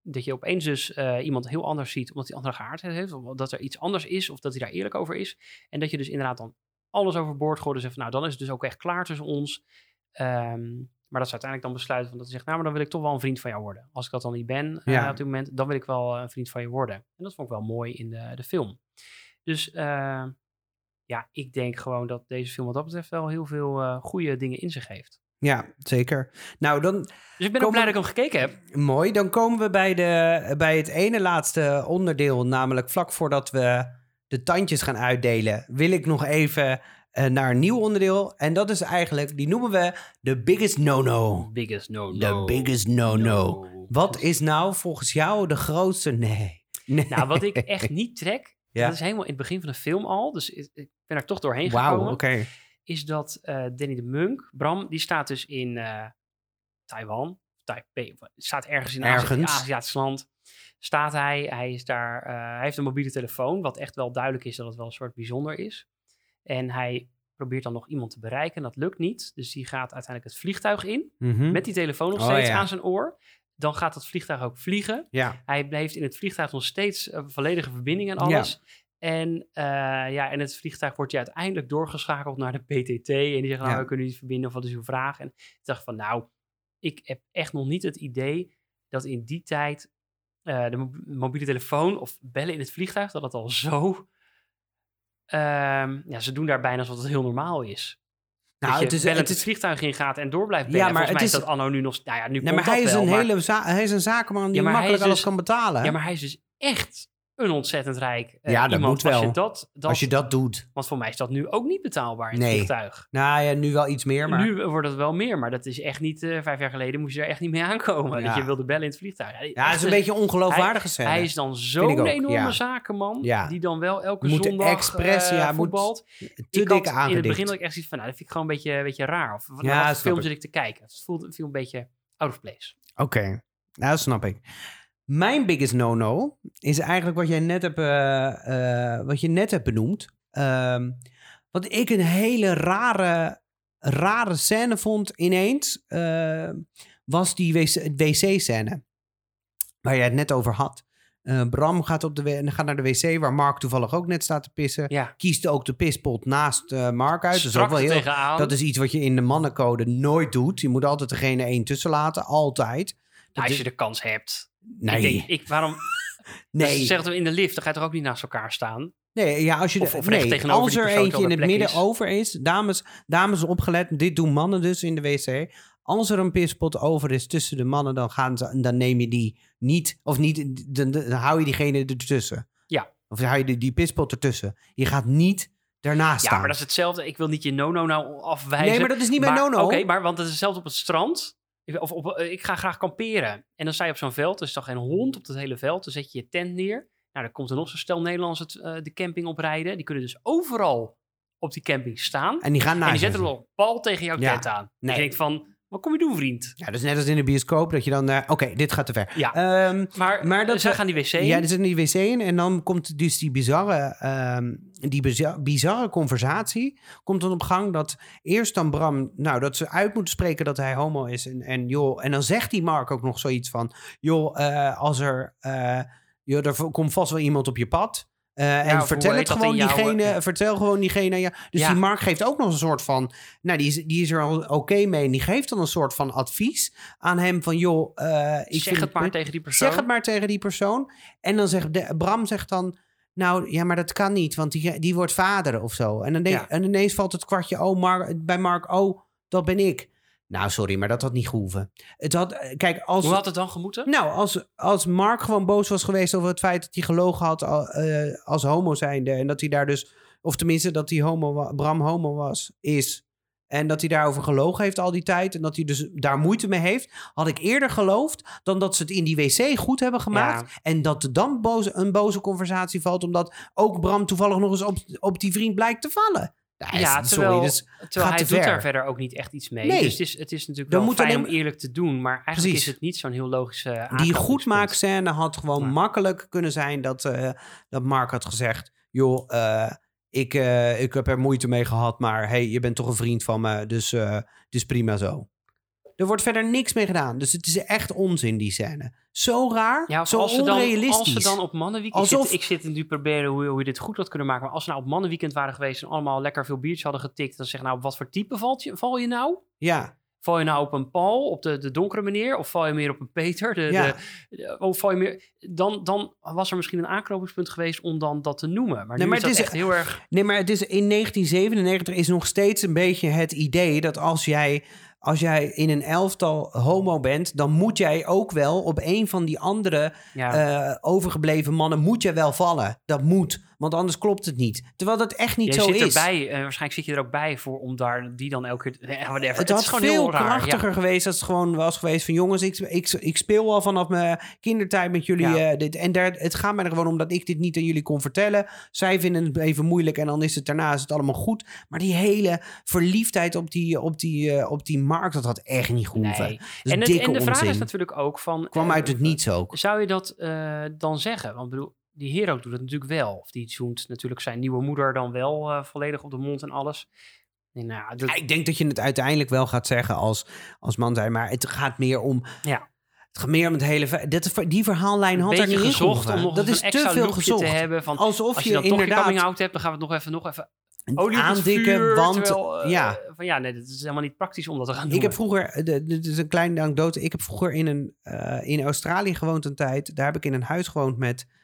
dat je opeens dus iemand heel anders ziet, omdat hij andere geaardheid heeft, of dat er iets anders is, of dat hij daar eerlijk over is. En dat je dus inderdaad dan alles overboord gooit en zegt, van, nou, dan is het dus ook echt klaar tussen ons. Ehm, maar dat ze uiteindelijk dan besluiten van dat hij zegt, nou, maar dan wil ik toch wel een vriend van jou worden. Als ik dat dan niet ben eh, op dit moment, dan wil ik wel een vriend van je worden. En dat vond ik wel mooi in de, de film. Dus eh, ja, ik denk gewoon dat deze film wat dat betreft wel heel veel eh, goede dingen in zich heeft. ja, zeker. Nou, dan Dus ik ben ook blij dat ik hem gekeken heb. mooi. Dan komen we bij, de, bij het ene laatste onderdeel, namelijk vlak voordat we de tandjes gaan uitdelen, wil ik nog even eh, naar een nieuw onderdeel. En dat is eigenlijk, die noemen we de biggest no-no. Biggest no De biggest no-no. Wat is nou volgens jou de grootste nee? nee. Nou, wat ik echt niet trek, Ja. dat is helemaal in het begin van de film al, dus ik ben er toch doorheen Wauw, gekomen, oké. is dat eh, Danny de Munk, Bram, die staat dus in eh, Taiwan, Taipei, staat ergens in Ergens. Aziatisch land, staat hij, hij is daar, eh, hij heeft een mobiele telefoon, wat echt wel duidelijk is dat het wel een soort bijzonder is. En hij probeert dan nog iemand te bereiken, en dat lukt niet, dus die gaat uiteindelijk het vliegtuig in, Mhm. met die telefoon nog Oh, steeds ja. aan zijn oor. Dan gaat dat vliegtuig ook vliegen. Ja, Hij heeft in het vliegtuig nog steeds een volledige verbinding en alles. En, eh, ja, en het vliegtuig wordt je uiteindelijk doorgeschakeld naar de PTT. En die zeggen, nou, we kunnen niet verbinden of wat is uw vraag? En ik dacht van, nou, ik heb echt nog niet het idee dat in die tijd eh, de mo- mobiele telefoon of bellen in het vliegtuig, dat het al zo... ehm, ja, ze doen daar bijna alsof het heel normaal is. nou, dat het is, bellend het het, is, vliegtuig ingaat en door blijft Ja, bellen. maar Volgens mij het is is- dat anno nu nog... Nou ja, nu nee, komt maar hij is, wel, een maar- hele hij is een zakenman die Ja, makkelijk is alles dus- kan betalen. Ja, maar hij is dus echt een ontzettend rijk eh, Ja, dat iemand. moet wel. Als je dat, dat, Als je dat doet. Want voor mij is dat nu ook niet betaalbaar in het vliegtuig. Nou ja, nu wel iets meer, maar... Nu wordt het wel meer, maar dat is echt niet... eh, vijf jaar geleden moest je er echt niet mee aankomen. Ja. Dat je wilde bellen in het vliegtuig. Ja, is een beetje ongeloofwaardige scène. Hij is dan zo'n enorme ja. zakenman, die dan wel elke Moet zondag expres, eh, ja, moet voetbalt. te ik dik had in het begin dat ik echt zoiets van, nou, dat vind ik gewoon een beetje, een beetje raar. Of wat Ja, ja, snap film zit ik te kijken. Het voelde, viel een beetje out of place. Oké, nou, dat snap ik. Mijn biggest no-no is eigenlijk wat jij net hebt, eh, eh, wat je net hebt benoemd. Ehm, wat ik een hele rare rare scène vond ineens, eh, was die wc- wc-scène. Waar jij het net over had. Bram gaat, op de, gaat naar de wc, waar Mark toevallig ook net staat te pissen. Ja, Kiest ook de pispot naast Mark uit. Dat is, wel heel, dat is iets wat je in de mannencode nooit doet. Je moet altijd degene één tussen laten, altijd. Nou, als je de kans hebt. Nee, Ik denk, ik, waarom... nee. Dus zeggen we in de lift, dan ga je toch ook niet naast elkaar staan? Nee, ja, als je Of- de- of nee, als er eentje in het midden is. over is, dames, dames opgelet, dit doen mannen dus in de wc. Als er een pispot over is tussen de mannen, dan, gaan ze, dan neem je die niet, of niet, dan, dan hou je diegene ertussen. Ja. Of hou je die, die pispot ertussen. Je gaat niet daarnaast Ja, staan. maar dat is hetzelfde. Ik wil niet je no-no nou afwijzen. nee, maar dat is niet mijn no-no. Oké, maar want het is hetzelfde op het strand. Ik- Of op, eh, ik ga graag kamperen. En dan sta je op zo'n veld. Er is toch geen hond op het hele veld. Dan zet je je tent neer. Nou, dan komt er nog zo'n stel Nederlanders het, eh, de camping oprijden. Die kunnen dus overal op die camping staan. En die gaan en naast die zetten er een pal tegen jouw Ja. tent aan. Nee. Ik denk van, wat kom je doen, vriend? Ja, dus net als in de bioscoop, dat je dan... eh, Oké, dit gaat te ver. Ja, Ehm, maar, maar dat zij we- gaan die wc in. Ja, er zit in die wc in en dan komt dus die bizarre, ehm, die bizar- bizarre conversatie komt dan op gang dat eerst dan Bram, nou, dat ze uit moeten spreken dat hij homo is en, en joh, en dan zegt die Mark ook nog zoiets van, joh, eh, als er, eh, joh, er komt vast wel iemand op je pad. Eh, en of vertel het gewoon jouw, diegene, eh, vertel gewoon diegene. Ja. Dus Ja. die Mark geeft ook nog een soort van, nou, die is, die is er al oké mee. En die geeft dan een soort van advies aan hem van, joh, eh, ik zeg het maar tegen die persoon. Zeg het maar tegen die persoon. En dan zegt de, Bram zegt dan... Nou, ja, maar dat kan niet, want die, die wordt vader of zo. En, dan en ineens valt het kwartje oh, Mark, bij Mark. Oh, dat ben ik. Nou, sorry, maar dat had niet gehoeven. Het had, eh, kijk, als... Hoe had het dan gemoeten? Nou, als, als Mark gewoon boos was geweest over het feit dat hij gelogen had eh, als homo zijnde. En dat hij daar dus, of tenminste dat hij homo, Bram homo was, is. En dat hij daarover gelogen heeft al die tijd. En dat hij dus daar moeite mee heeft. Had ik eerder geloofd dan dat ze het in die wc goed hebben gemaakt. En dat er dan boze, een boze conversatie valt. Omdat ook Bram toevallig nog eens op, op die vriend blijkt te vallen. Ja, is- terwijl, sorry, dus terwijl hij doet ver. daar verder ook niet echt iets mee. Nee. Dus het is, het is natuurlijk Dan wel fijn alleen- om eerlijk te doen. Maar eigenlijk Precies. is het niet zo'n heel logische Die goedmaakscène had gewoon makkelijk kunnen zijn dat, eh, dat Mark had gezegd: joh, eh, ik, eh, ik heb er moeite mee gehad, maar hey, je bent toch een vriend van me, dus het is prima zo. Er wordt verder niks mee gedaan, dus het is echt onzin die scène. Zo raar, Ja, zo als ze, dan, onrealistisch. als ze dan op mannenweekend... Alsof- Ik, zit, ik zit nu proberen hoe, hoe je dit goed had kunnen maken. Maar als ze nou op mannenweekend waren geweest... en allemaal lekker veel biertjes hadden getikt... dan zeg nou, op wat voor type valt je, val je nou? Ja, Val je nou op een Paul, op de, de donkere meneer? Of val je meer op een Peter? De, Ja. de, of val je meer... Dan, dan was er misschien een aanknopingspunt geweest om dan dat te noemen. Maar Nee, nu maar is dat het is- echt heel erg... nee, maar het is in 1997 is nog steeds een beetje het idee dat als jij, als jij in een elftal homo bent, dan moet jij ook wel op een van die andere Ja, eh, overgebleven mannen moet je wel vallen. Dat moet, want anders klopt het niet. Terwijl dat echt niet je zo zit is. erbij, eh, waarschijnlijk zit je er ook bij voor om daar die dan elke keer... Whatever. Het is had gewoon veel ja. krachtiger geweest als het gewoon was geweest van... jongens, ik, ik, ik speel al vanaf mijn kindertijd met jullie. Ja. eh, dit, en daar, het gaat mij er gewoon om dat ik dit niet aan jullie kon vertellen. Zij vinden het even moeilijk en dan is het daarna is het allemaal goed. Maar die hele verliefdheid op die, op die, eh, op die markt, dat had echt niet gehoeven. Nee. En, het, dikke en de vraag is natuurlijk ook van... Kwam eh, uit het niets ook. Zou je dat eh, dan zeggen? Want bedoel, die hero doet het natuurlijk wel. Of die zoent natuurlijk zijn nieuwe moeder dan wel eh, volledig op de mond en alles. Nee, nou, ja, dat- Ja, ik denk dat je het uiteindelijk wel gaat zeggen als, als man zijn. Maar het gaat meer om... Ja. Het gaat meer om het hele... Dat, die verhaallijn een had er niet in gezocht gehoeven. om nog Dat is te veel gezocht. te hebben. Van, Alsof als je, je, dan toch inderdaad... coming out hebt, dan gaan we het nog even, nog even olie aandikken, vuur, want... terwijl, eh, ja, Van, ja, nee, dat is helemaal niet praktisch om dat te gaan doen. ik heb vroeger... de- Dit is een kleine anekdote. Ik heb vroeger in, een, eh, in Australië gewoond een tijd. Daar heb ik in een huis gewoond met eh, eh,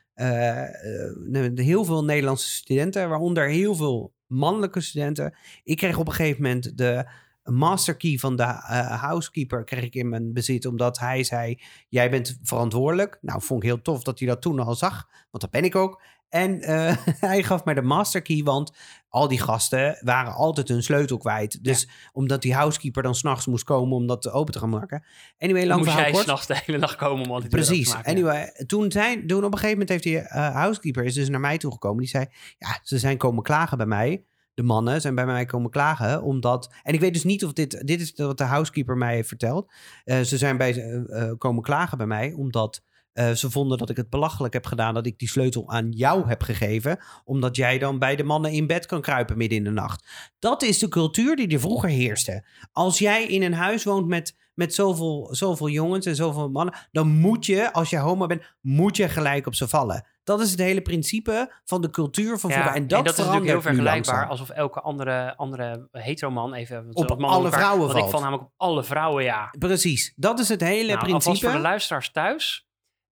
heel veel Nederlandse studenten. Waaronder heel veel mannelijke studenten. Ik kreeg op een gegeven moment de masterkey van de eh, housekeeper kreeg ik in mijn bezit. Omdat hij zei, jij bent verantwoordelijk. Nou, vond ik heel tof dat hij dat toen al zag. Want dat ben ik ook. En eh, hij gaf mij de masterkey, want al die gasten waren altijd hun sleutel kwijt. Dus omdat die housekeeper dan s'nachts moest komen om dat open te gaan maken. Anyway, lang moest jij s'nachts de hele nacht komen om al die Precies. te maken, ja. Anyway, toen, zijn, toen op een gegeven moment heeft die eh, housekeeper is dus naar mij toegekomen. Die zei, ja, ze zijn komen klagen bij mij. De mannen zijn bij mij komen klagen, omdat... En ik weet dus niet of dit... Dit is wat de housekeeper mij heeft verteld. Eh, ze zijn bij, komen klagen bij mij, omdat eh, ze vonden dat ik het belachelijk heb gedaan dat ik die sleutel aan jou heb gegeven. Omdat jij dan bij de mannen in bed kan kruipen midden in de nacht. Dat is de cultuur die er vroeger heerste. Als jij in een huis woont met, met zoveel, zoveel jongens en zoveel mannen. Dan moet je, als je homo bent, moet je gelijk op ze vallen. Dat is het hele principe van de cultuur van vroeger. En dat, is natuurlijk heel vergelijkbaar alsof elke andere, andere heteroman even... Op alle elkaar- vrouwen Want ik valt. val namelijk op alle vrouwen, ja. Precies, dat is het hele Nou, alvast principe. voor de luisteraars thuis.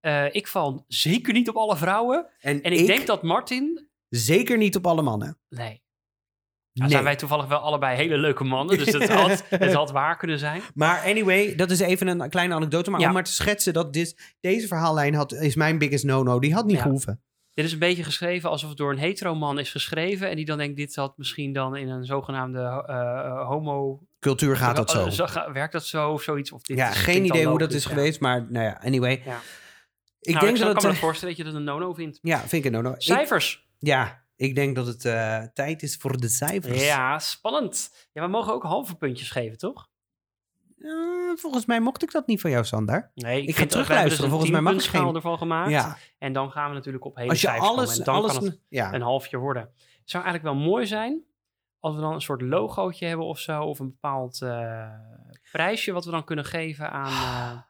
Eh, ik val zeker niet op alle vrouwen. en En ik, denk dat Martin... zeker niet op alle mannen. Nee. Nou, Nee. zijn wij toevallig wel allebei hele leuke mannen. Dus het had, het had waar kunnen zijn. Maar anyway, dat is even een kleine anekdote. Maar Ja. om maar te schetsen dat dit, deze verhaallijn had, is mijn biggest no-no. Die had niet Ja. gehoeven. Dit is een beetje geschreven alsof het door een hetero-man is geschreven. En die dan denkt, dit had misschien dan in een zogenaamde eh, homo... Cultuur gaat dat zo. Eh, werkt dat zo of zoiets? Of dit ja, geen idee hoe dat is ja. geweest. Maar nou ja, anyway. Ja. Ik Nou, denk ik dat kan me het... eh, voorstellen dat je dat een no-no vindt. ja, vind ik een no-no. Ik- Cijfers. ja, ik denk dat het eh, tijd is voor de cijfers. Ja, spannend. Ja, we mogen ook halve puntjes geven, toch? Eh, volgens mij mocht ik dat niet van jou, Sander. Nee, Ik ga vind- terugluisteren. dus Volgens mij mag ik geen- ervan gemaakt. Ja, En dan gaan we natuurlijk op hele als je cijfers komen. alles... En dan alles kan het ja. een halfje worden. Het zou eigenlijk wel mooi zijn als we dan een soort logootje hebben of zo. Of een bepaald eh, prijsje wat we dan kunnen geven aan...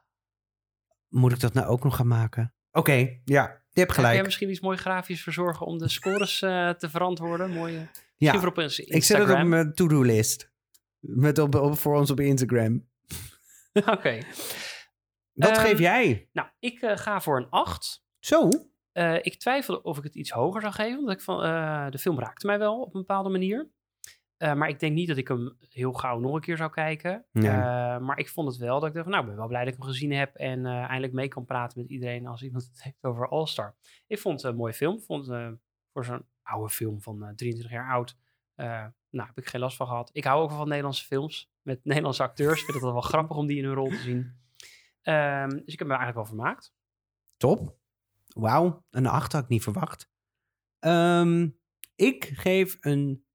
Moet ik dat nou ook nog gaan maken? Oké, ja, je hebt Heb jij gelijk. misschien iets mooi grafisch verzorgen om de scores eh, te verantwoorden? Mooie. Ja, op ik zet het op mijn to-do-list. Met op, op, voor ons op Instagram. Oké. Wat Ehm, geef jij? Nou, ik eh, ga voor een 8. Zo? Eh, ik twijfelde of ik het iets hoger zou geven. Omdat ik van, de film raakte mij wel op een bepaalde manier. Eh, maar ik denk niet dat ik hem heel gauw nog een keer zou kijken. Nee. Eh, maar ik vond het wel dat ik dacht, van, nou, ik ben wel blij dat ik hem gezien heb. En eh, eindelijk mee kan praten met iedereen als iemand het heeft over All Star. Ik vond het een mooie film. Vond het voor zo'n oude film van eh, 23 jaar oud. nou, heb ik geen last van gehad. Ik hou ook wel van Nederlandse films met Nederlandse acteurs. Ik vind het wel grappig om die in hun rol te zien. Ehm, dus ik heb me eigenlijk wel vermaakt. Top. Wauw, een 8 had ik niet verwacht. Ehm, ik geef een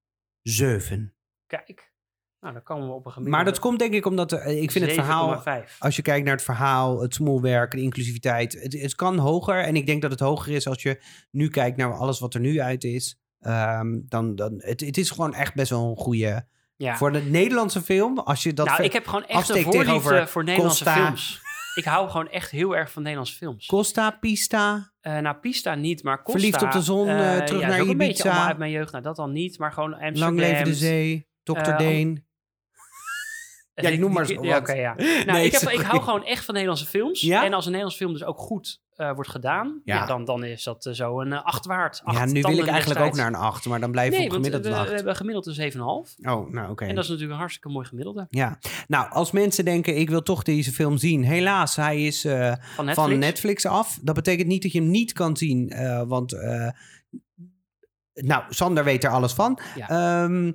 7. Kijk, nou, dan komen we op een gemiddelde. Maar dat komt denk ik omdat er- ik vind het verhaal, 7,5. als je kijkt naar het verhaal, het smoelwerk, de inclusiviteit, het, het kan hoger. En ik denk dat het hoger is als je nu kijkt naar alles wat er nu uit is. Ehm, dan, dan, het, het is gewoon echt best wel een goede. Ja. Voor de Nederlandse film, als je dat. nou, ik heb gewoon echt een voorliefde voor Nederlandse Costa. films. Ik hou gewoon echt heel erg van Nederlandse films. Costa, Pista. Eh nou, Pista niet, maar Costa. Verliefd op de zon, eh, terug ja, naar ook een beetje Ibiza. allemaal uit mijn jeugd. Nou, dat dan niet, maar gewoon Amsterdam. Lang leven de zee. Dr. Deen. Ja, ik noem maar zo Ja. Nou, Nee, ik, heb, ik hou gewoon echt van Nederlandse films. Ja? En als een Nederlandse film dus ook goed eh, wordt gedaan, Ja. dan, dan is dat eh, zo een uh, acht waard. Acht Ja, nu wil ik eigenlijk ook naar een 8, maar dan blijf ik Nee, want gemiddeld we, een we 8. hebben gemiddeld een 7,5. Oh, nou oké. En dat is natuurlijk een hartstikke mooi gemiddelde. Ja, nou, als mensen denken, ik wil toch deze film zien. Helaas, hij is eh, Van Netflix. van Netflix af. Dat betekent niet dat je hem niet kan zien, eh, want... eh, nou, Sander weet er alles van. Ja. Ehm,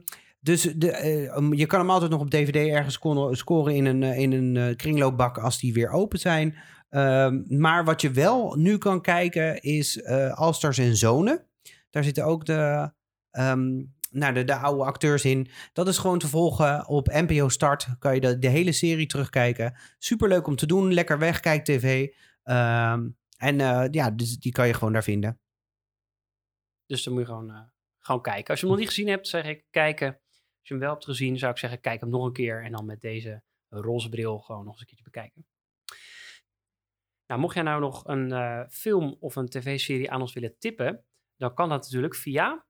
dus de, eh, um, je kan hem altijd nog op DVD ergens scoren, in een, eh, in een eh, kringloopbak als die weer open zijn. Ehm, maar wat je wel nu kan kijken is eh Allstars en Zonen. Daar zitten ook de, ehm, nou, de, de oude acteurs in. Dat is gewoon te volgen op NPO Start. Kan je de, hele serie terugkijken. Superleuk om te doen. Lekker weg, kijk tv. Ehm, en ja, dus die kan je gewoon daar vinden. Dus dan moet je gewoon, gewoon kijken. Als je hem nog niet gezien hebt, zeg ik kijken. Als je hem wel hebt gezien, zou ik zeggen, kijk hem nog een keer. En dan met deze roze bril gewoon nog eens een keertje bekijken. Nou, mocht jij nou nog een eh, film of een tv-serie aan ons willen tippen, dan kan dat natuurlijk via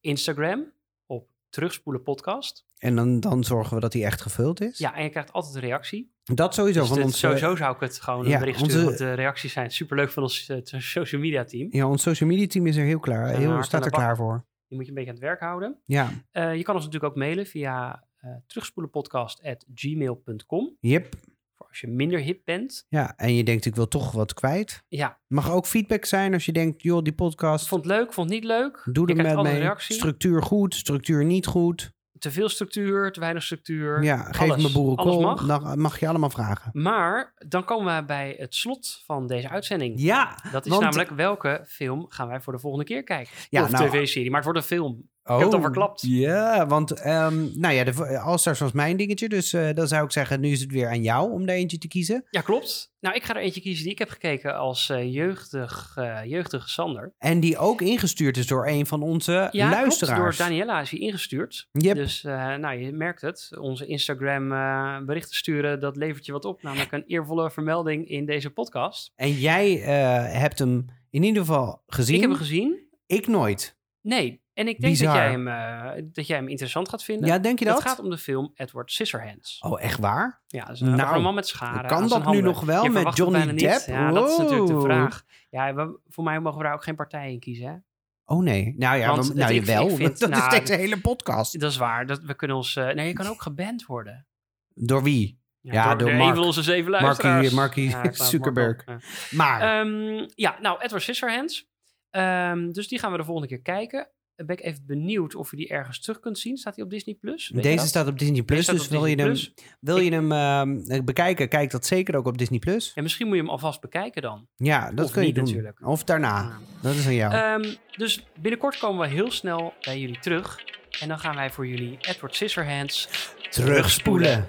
Instagram op Terugspoelen Podcast. En dan, dan zorgen we dat die echt gevuld is. Ja, en je krijgt altijd een reactie. Dat sowieso Dus van ons. sowieso zou ik het gewoon ja, een bericht onze- sturen, want de reacties zijn superleuk van ons eh, social media team. Ja, ons social media team is er heel klaar. Heel, staat er klaar voor. Die moet je een beetje aan het werk houden. Ja, Eh, je kan ons natuurlijk ook mailen via eh terugspoelenpodcast.gmail.com. yep. Voor als je minder hip bent. Ja, en je denkt, ik wil toch wat kwijt. Ja, Mag ook feedback zijn als je denkt, joh, die podcast, vond het leuk, vond het niet leuk. doe er met mee. Structuur goed, structuur niet goed. Te veel structuur, te weinig structuur. Ja, geef alles. me boerenkool. Mag. Dan mag je allemaal vragen. Maar dan komen we bij het slot van deze uitzending. Ja, Dat is want- namelijk welke film gaan wij voor de volgende keer kijken? Ja, of nou, tv-serie, maar het wordt een film. Heb het al verklapt. Ja, want ehm, nou ja, de All-Stars was mijn dingetje. Dus eh, dan zou ik zeggen, nu is het weer aan jou om daar eentje te kiezen. Ja, klopt. Nou, ik ga er eentje kiezen die ik heb gekeken als eh, jeugdig, eh, jeugdige Sander. En die ook ingestuurd is door een van onze Ja, luisteraars. klopt. Door Daniela is hij ingestuurd. Yep. Dus eh, nou, je merkt het. Onze Instagram eh, berichten sturen, dat levert je wat op. Namelijk een eervolle vermelding in deze podcast. En jij eh, hebt hem in ieder geval gezien. Ik heb hem gezien. Ik nooit. Nee. En ik denk dat jij, hem, eh, dat jij hem interessant gaat vinden. Ja, denk je dat? Het gaat om de film Edward Scissorhands. Oh, echt waar? Ja, dat is een, Nou, man met scharen. kan dat nu nog wel Je met Johnny. Depp? Ja, dat is natuurlijk de vraag. Ja, we- voor mij mogen we daar ook geen partij in kiezen. Hè? Oh nee. Nou ja, Want we- nou ik- jawel. ik vind- dat nou, is deze hele podcast. Dat is waar. Dat, we kunnen ons... eh, nee, je kan ook geband worden. Door wie? Ja, door de- Mark- een van onze zeven Ja, laat Zuckerberg. Mark ja. Maar, Ehm, ja, nou, Edward Scissorhands. Ehm, dus die gaan we de volgende keer kijken. Ben ik even benieuwd of je die ergens terug kunt zien. Staat die op Disney+. Plus? Deze staat op Disney Plus. Dus wil je hem, wil je hem ehm, bekijken, kijk dat zeker ook op Disney Plus. En misschien moet je hem alvast bekijken dan. Ja, dat Of kun je niet doen. natuurlijk. Of daarna. Dat is aan jou. Ehm, dus binnenkort komen we heel snel bij jullie terug. En dan gaan wij voor jullie Edward Scissorhands Terugspoelen.